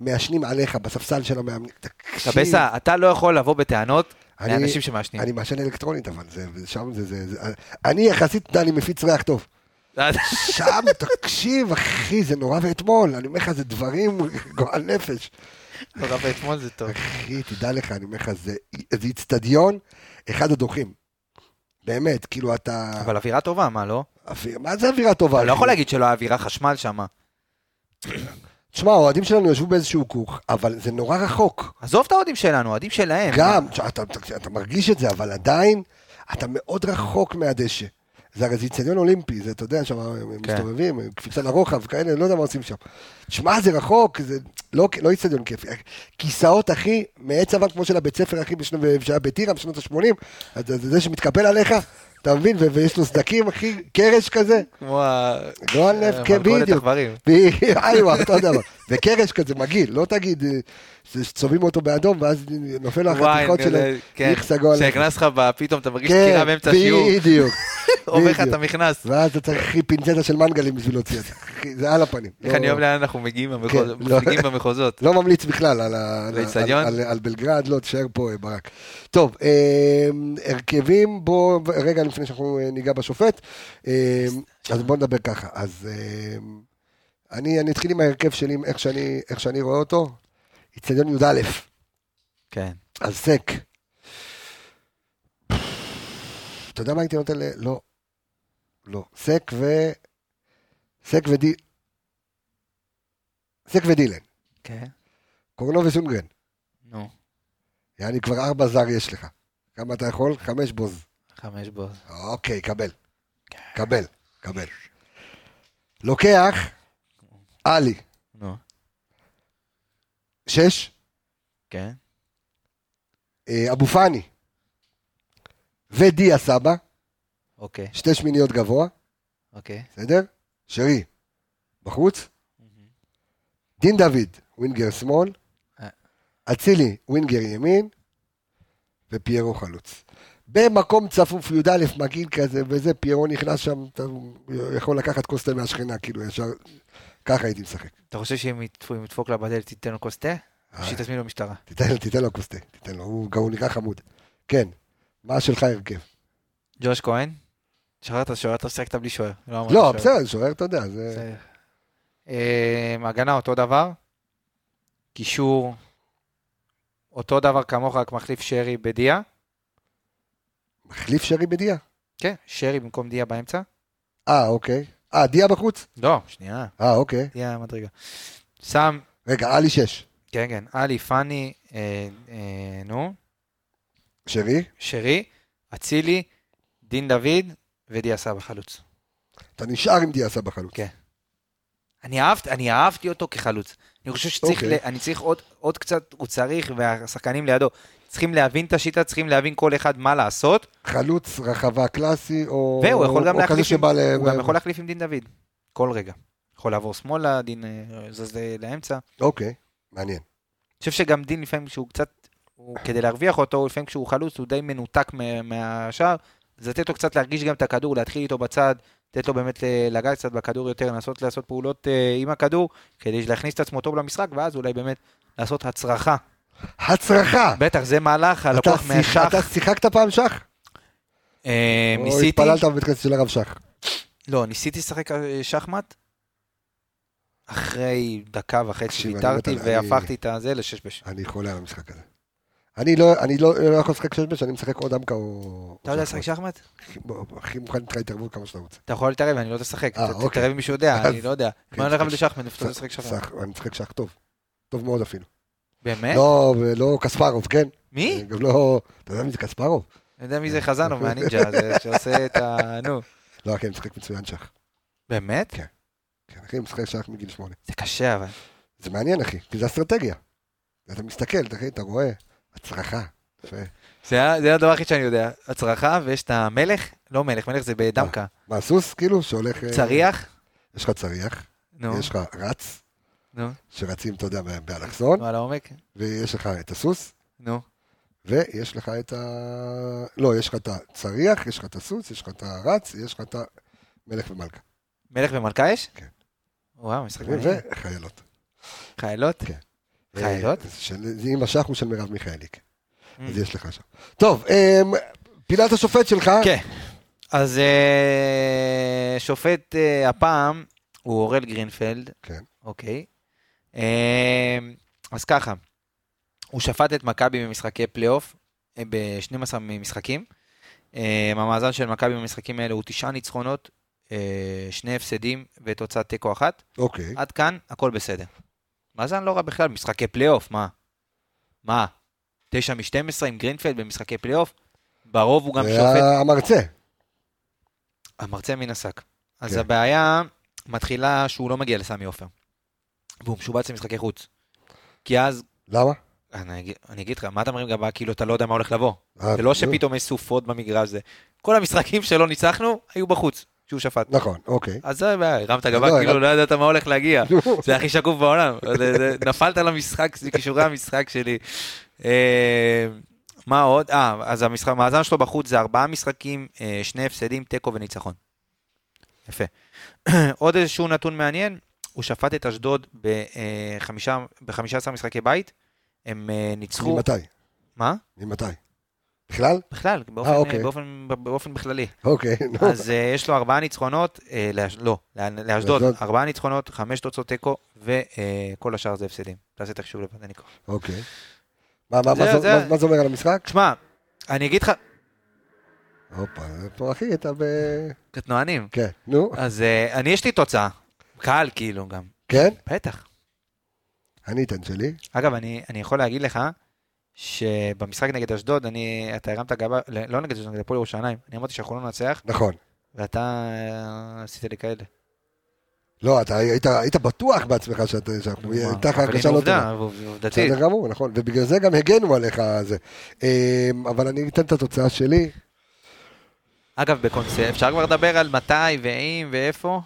מעשנים עליך בספסל של המאמנים, תקשיב, הבסה, אתה לא יכול לבוא בטענות אני- לאנשים שמעשנים. אני מעשן אלקטרונית, אבל זה, שם זה, זה, זה, אני יחסית, אני מפיץ ריח טוב. שם, תקשיב, אחי, זה נורא ואתמול, אני אומר לך, זה דברים גועל נפש. נורא ואתמול זה טוב. אחי, תדע לך, אני אומר לך, זה איצטדיון, אחד הדוחים. באמת, כאילו אתה... אבל אווירה טובה, מה לא? אוויר- מה זה אווירה טובה? אתה לא? יכול להגיד שלא היה אווירה חשמל שם. תשמע, האוהדים שלנו ישבו באיזשהו כוך, אבל זה נורא רחוק. עזוב את האוהדים שלנו, האוהדים שלהם. גם, אתה, אתה, אתה מרגיש את זה, אבל עדיין, אתה מאוד רחוק מהדשא. זה הרי זה איצטדיון אולימפי, זה, אתה יודע, שם כן. מסתובבים, קפיצה לרוחב, כאלה, לא יודע מה עושים שם. תשמע, זה רחוק, זה לא לא איצטדיון כיפי. כיסאות, אחי, מעץ אבן כמו של הבית ספר, אחי, שהיה בטירה בשנות ה-80, אז זה- זה שמתקפל עליך, אתה מבין? ויש לו סדקים, אחי, קרש כזה. כמו ה... גועל נפט, כן, מלכודת בדיוק. עכברים. ב- איווה, אותו דבר. וקרש כזה מגעיל, לא תגיד שצובעים אותו באדום, ואז נופל החתיכות אני שלו. יודע, כן. נפט. כשנכנס לך, פתאום אתה מרגיש כן, דקירה באמצע השיעור, בדיוק. *laughs* עובר לך את. המכנס. ואז אתה צריך פינצטה של מנגלים בשביל להוציא את זה. זה על הפנים. איך לא- אני אוהב לאן אנחנו מגיעים, כן, לא. במחוזות. *laughs* לא ממליץ בכלל על, בלגרד, לא, תישאר פה, אה, ברק. טוב, אה, הרכבים, בוא, רגע לפני שאנחנו אה, ניגע בשופט, אה, אז בוא נדבר ככה. אז אה, אני, אתחיל עם ההרכב שלי, איך שאני רואה אותו. אצטדיון י"א, כן. אז סק. אתה יודע מה הייתי נותן ל... לא. לא. סק ו... סק ודי... סק ודילן. כן. קורנו וסונגרן. נו, יעני כבר ארבע זר יש לך. כמה אתה יכול? חמש בוז. חמש בוז. אוקיי, קבל. קבל, קבל. לוקח, עלי, נו, שש, כן. אה, אבו פאני ודיה סבא, אוקיי, שתי שמיניות גבוה, אוקיי. בסדר? שרי, בחוץ. דין דוד, ווינגר שמאל. אה. אצילי, ווינגר ימין. ופיירו חלוץ. במקום צפוף י"א מגעיל כזה, וזה, פיירו נכנס שם, אתה יכול לקחת כוס תה מהשכנה, כאילו, ישר, ככה הייתי משחק. אתה חושב שאם ידפו- אם ידפוק לה בדלת תיתן לו כוס תה? או אה. שהיא תזמין לו משטרה? תיתן, לו כוס תה, תיתן לו, הוא, נראה חמוד. כן, מה שלך הרכב? ג'וש כהן? שחררת שוער, אתה שיחקת בלי שוער. לא, שוער. בסדר, שוער, אתה יודע, זה... אה, הגנה אותו דבר. קישור אותו דבר כמוך, רק מחליף שרי בדיה. מחליף שרי בדיה? כן, שרי במקום דיה באמצע. אה, אוקיי. אה, דיה בחוץ? לא, שנייה, אה, אוקיי. דיה מדרגה. שם, רגע, עלי שש. כן, כן, עלי, פאני, אה, אה, נו, שרי? שרי, אצילי, דין דוד ודיה סבא חלוץ. אתה נשאר עם דיה סבא חלוץ. כן. אני אהבתי, אני אהבתי אותו כחלוץ. אני חושב שצריך, אוקיי. okay. אני צריך עוד, עוד קצת, הוא צריך, והשחקנים לידו, צריכים להבין את השיטה, צריכים להבין כל אחד מה לעשות, חלוץ רחבה קלאסי, או... והוא יכול גם או כזה שבא ל... הוא גם יכול להחליף עם דין דוד, כל רגע. יכול לעבור שמאלה, דין אה, זז לאמצע. אני אוקיי, מעניין. חושב שגם דין לפעמים כשהוא קצת, הוא, כדי להרוויח אותו, לפעמים כשהוא חלוץ הוא די מנותק מה- מהשאר, אז לתת לו קצת להרגיש גם את הכדור, להתחיל איתו בצד, לתת לו באמת ל- לגעת קצת בכדור יותר, לנסות לעשות פעולות אה, עם הכדור, כדי להכניס את עצמו טוב למשחק, ואז אולי באמת לעשות הצרחה. הצרחה! בטח, זה מהלך הלקוח מהשח. אתה שיחקת פעם שח? אה, או ניסיתי, התפללת בבית כנסת של הרב שח? לא, ניסיתי לשחק אה, שחמט, אחרי דקה וחצי תקשיב, אני ויתרתי מת על- אני- והפכתי את הזה לשש בש. אני חולה על המשחק הזה. אני לא, אני לא, לא יכול לשחק שש בש, אני משחק או דמקה או... אתה יודע או לשחק שחמט. הכי- מוכן איתך התערבות כמה שאתה רוצה. אתה יכול להתערב, אני לא יודע לשחק. אה, אוקיי. תתערב עם מישהו יודע, אני לא יודע. כן, מה הולך משחק- לשחמט, אתה לשחק שחמט? שח- אני משחק שח טוב. טוב מאוד אפילו. באמת? לא, לא קספרוב, כן? מי? גם לא... אתה יודע מי זה קספרוב? אני יודע מי זה חזנו מהנינג'ה הזה, שעושה את ה... *laughs* נו. לא, כן, משחק מצוין שח. באמת? כן, אחי, משחק שח מגיל שמונה. זה קשה אבל. זה מעניין, אחי, כי זה אסטרטגיה. אתה מסתכל, אתה, אתה רואה, הצרחה. זה הדבר הכי שאני יודע. הצרחה, ויש את המלך, לא מלך, מלך זה בדמקה. מה, סוס, כאילו, שהולך... אה, צריח? יש לך צריח, יש לך רץ, שרצים, אתה יודע, באלכסון, על העומק? ויש לך את הסוס, נו. ויש לך את ה... לא, יש לך את הצריח, יש לך את הסוס, יש לך את הרץ, יש לך את המלך ומלכה. מלך ומלכה יש? כן. וואו, משחק מעניין. וחיילות. חיילות? כן. חיילות? של- עם השח הוא של מרב מיכאלי, כן. Mm. אז יש לך שם. טוב, אמ, פינת השופט שלך. כן. אז אה, שופט אה, הפעם הוא אורל גרינפלד. כן. אוקיי. אה, אז ככה, הוא שפט את מכבי במשחקי פלייאוף אה, ב-12 משחקים. אה, המאזן של מכבי במשחקים האלה הוא תשעה ניצחונות, אה, שני הפסדים ותוצאת תיקו אחת. אוקיי. עד כאן, הכל בסדר. מאזן לא רע בכלל, משחקי פלייאוף, מה? מה? 9 מ-12 עם גרינפלד במשחקי פלייאוף? ברוב הוא גם זה שופט המרצה. המרצה מן השק. אז כן. הבעיה מתחילה שהוא לא מגיע לסמי עופר. והוא משובץ למשחקי חוץ. כי אז, למה? אני, אגיד- אני אגיד לך, מה אתה מרים גבה כאילו אתה לא יודע מה הולך לבוא? אה, זה לא. שפתאום יש סופות במגרש, זה כל המשחקים שלא ניצחנו, היו בחוץ, שהוא שפט. נכון, אוקיי. אז זה הבעיה, הרמת גבה, לא, כאילו לא ידעת מה הולך להגיע. זה הכי שקוף בעולם. נפלת למשחק, זה כישורי המשחק שלי. אה, מה עוד? אה, אז המשחק- המאזן שלו בחוץ זה ארבעה משחקים, אה, שני הפסדים, תיקו וניצחון. יפה. *clears throat* עוד איזשהו נתון מעניין, הוא שפט את אשדוד ב-15 משחקי בית, הם אה, ניצחו... ממתי? מה? ממתי? בכלל? בכלל, באופן, אוקיי. באופן, באופן בכללי. אוקיי, נו. אז uh, יש לו ארבעה ניצחונות, uh, לאש... לא, לא, לאשדוד. ארבעה ניצחונות, חמש תוצאות תיקו, וכל השאר זה הפסדים. תעשה את החישוב לבד, אני קורא. אוקיי. מה- מה- זה- מה זה- מה- מה זה אומר על המשחק? תשמע, אני אגיד לך, הופה, פה אחי, אתה ב... קטנוענים, כן, נו, אז uh, אני, יש לי תוצאה, קהל כאילו גם, כן? בטח. אני אתן שלי. אגב, אני, אני יכול להגיד לך, שבמשחק נגד אשדוד, אני, אתה הרמת גבה, לא נגד אשדוד, נגד הפועל ירושלים, אני אמרתי שאנחנו לא ננצח, נכון. ואתה אה, עשית לי כאלה. לא, אתה היית, היית בטוח בעצמך שאת- שאנחנו, הייתה לך אבל הרגשה הנה לא טובה. עובדה, עובדתית. בסדר גמור, נכון, ובגלל זה גם הגנו עליך זה. אמ, אבל אני אתן את התוצאה שלי. אגב, בקונספט, אפשר כבר לדבר על מתי ואם ואיפה?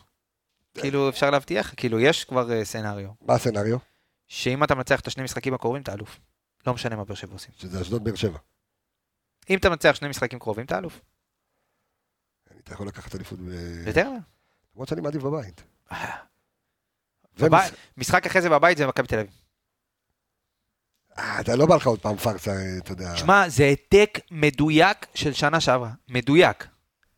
כאילו, אפשר להבטיח? כאילו, יש כבר אה, סצנריו. מה הסצנריו? שאם אתה מנצח את השני משחקים הקרובים, אתה אלוף. לא משנה מה באר שבע עושים. שזה אשדוד באר שבע. אם אתה מנצח שני משחקים קרובים, אתה אלוף. אתה יכול לקחת אליפות ב... יותר? למרות שאני מעדיף בבית. בבית- משחק אחרי זה בבית זה מכבי תל אביב. אה, אתה לא בא לך עוד פעם פארסה, אתה יודע. שמע, זה העתק מדויק של שנה שעברה. מדויק.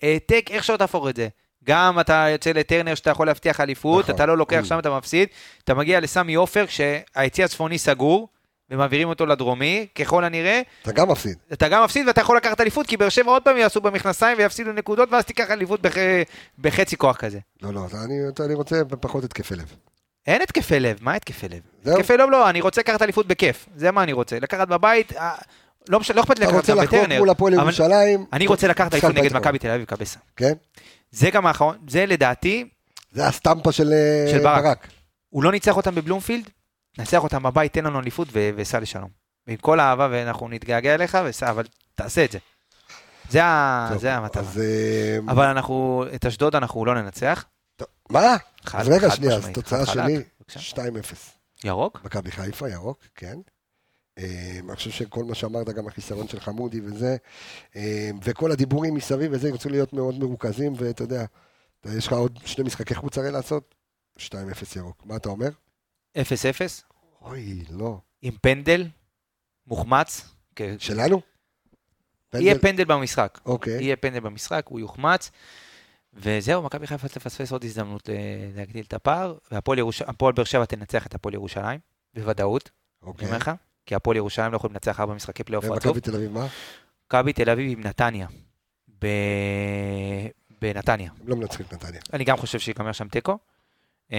העתק, איך שלא תהפוך את זה. גם אתה יוצא לטרנר שאתה יכול להבטיח אליפות, נכון. אתה לא לוקח Mm. שם, אתה מפסיד. אתה מגיע לסמי עופר, כשהיציא הצפוני סגור, ומעבירים אותו לדרומי, ככל הנראה, אתה גם מפסיד. אתה גם מפסיד ואתה יכול לקחת אליפות, כי באר שבע עוד פעם יעשו במכנסיים ויפסידו נקודות, ואז תיקח אליפות בח... בחצי כוח כזה. לא, לא, אתה- אני, אתה- אני רוצה פחות התקפי לב. אין התקפי לב, מה התקפי לב? זהו. התקפי לב לא, אני רוצה לקחת אליפות בכיף, זה מה אני רוצה. לקחת בבית, אה, לא, מש... לא אכפת לי אתה לקחת רוצה גם לחגוג בטרנר. מול הפועל ירושלים. אני רוצה לקחת אליפות נגד מכבי תל אביב קבסה. כן? זה גם האחרון, זה לדעתי, זה הסטמפה של אה, של ברק. ברק. הוא לא ניצח אותם בבלומפילד, נצח אותם בבית, תן לנו אליפות וסע לשלום. ועם כל האהבה ואנחנו נתגעגע אליך, וסע, אבל תעשה את זה. זה, ה... טוב, זה המטרה. אז... אה, אבל אנחנו, את אשדוד אנחנו לא ננצח. טוב, מה? חד- אז רגע, שנייה, אז תוצאה שלי, חלק. בבקשה. 2-0. ירוק? מכבי חיפה, ירוק, כן. אה, אני חושב שכל מה שאמרת, גם החיסרון של חמודי וזה, אה, וכל הדיבורים מסביב וזה, ירצו להיות מאוד מרוכזים, ואתה יודע, יש לך עוד שני משחקי חוץ הרי לעשות, 2-0 ירוק. מה אתה אומר? 0-0, אוי, לא. עם פנדל, מוחמץ. שלנו? יהיה פנדל? במשחק. אוקיי. יהיה פנדל במשחק, הוא יוחמץ. וזהו, מכבי חיפה תפספס עוד הזדמנות אה, להגדיל את הפער, והפועל ירוש... באר שבע תנצח את הפועל ירושלים, בוודאות, אני אוקיי. אומר לך, כי הפועל ירושלים לא יכולים לנצח ארבע משחקי פלייאוף רצוף. ומכבי תל אביב, מה? מכבי תל אביב עם נתניה. ב... בנתניה. הם לא מנצחים את נתניה. אני גם חושב שיגמר שם תיקו. אה,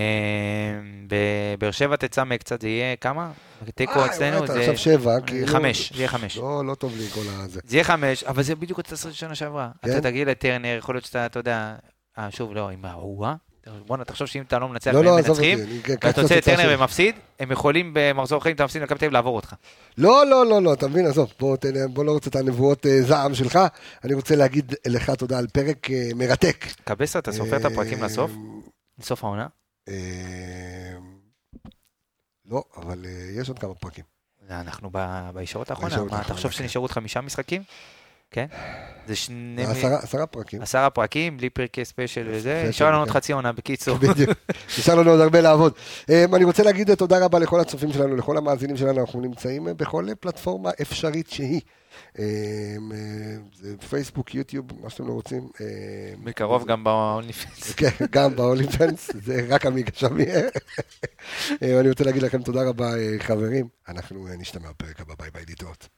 באר שבע תצמצם קצת, זה יהיה כמה? תיקו אה, אצלנו זה עכשיו שבע, כאילו... חמש, זה יהיה חמש. לא, לא טוב לי כל הזה. זה יהיה חמש, אבל זה בדיוק סרט שנה שעברה. כן? אתה תגיע לטרנר, יכול להיות שאתה, אתה יודע, אה, שוב, לא, עם ההוא, בואנה, תחשוב שאם אתה לא מנצח לא, לא, אותי. מנצחים, ואתה יוצא לטרנר. ומפסיד, הם יכולים במחזור חיים, אתה מפסיד למכבי תל אביב לעבור אותך. לא, לא, לא, לא, אתה מבין, עזוב, בוא, תן, בוא לא רוצה את הנבואות אה, זעם שלך. אני רוצה להגיד לך תודה על פרק אה, מרתק. קבסה, אתה סופר את הפרקים אה, לסוף? לסוף העונה? לא, אבל יש עוד כמה פרקים. אנחנו בישורת האחרונה, מה, תחשוב כן. שנשארו עוד חמישה משחקים? כן? זה שני... עשרה פרקים. עשרה פרקים, בלי פרקי ספיישל וזה, נשאר לנו עוד כן. חצי עונה, בקיצור. בדיוק. *laughs* נשאר לנו עוד הרבה לעבוד. אה, אני רוצה להגיד תודה רבה לכל הצופים שלנו, לכל המאזינים שלנו, אנחנו נמצאים בכל פלטפורמה אפשרית שהיא. אה, זה פייסבוק, יוטיוב, מה שאתם לא רוצים. בקרוב גם ב-OnlyFans. *laughs* כן, גם ב-OnlyFans, זה רק עמיגה שם יהיה. אני רוצה להגיד לכם תודה רבה, אה, חברים. אנחנו אה, נשתמע בפרק הבא, ביי ביי, להתראות.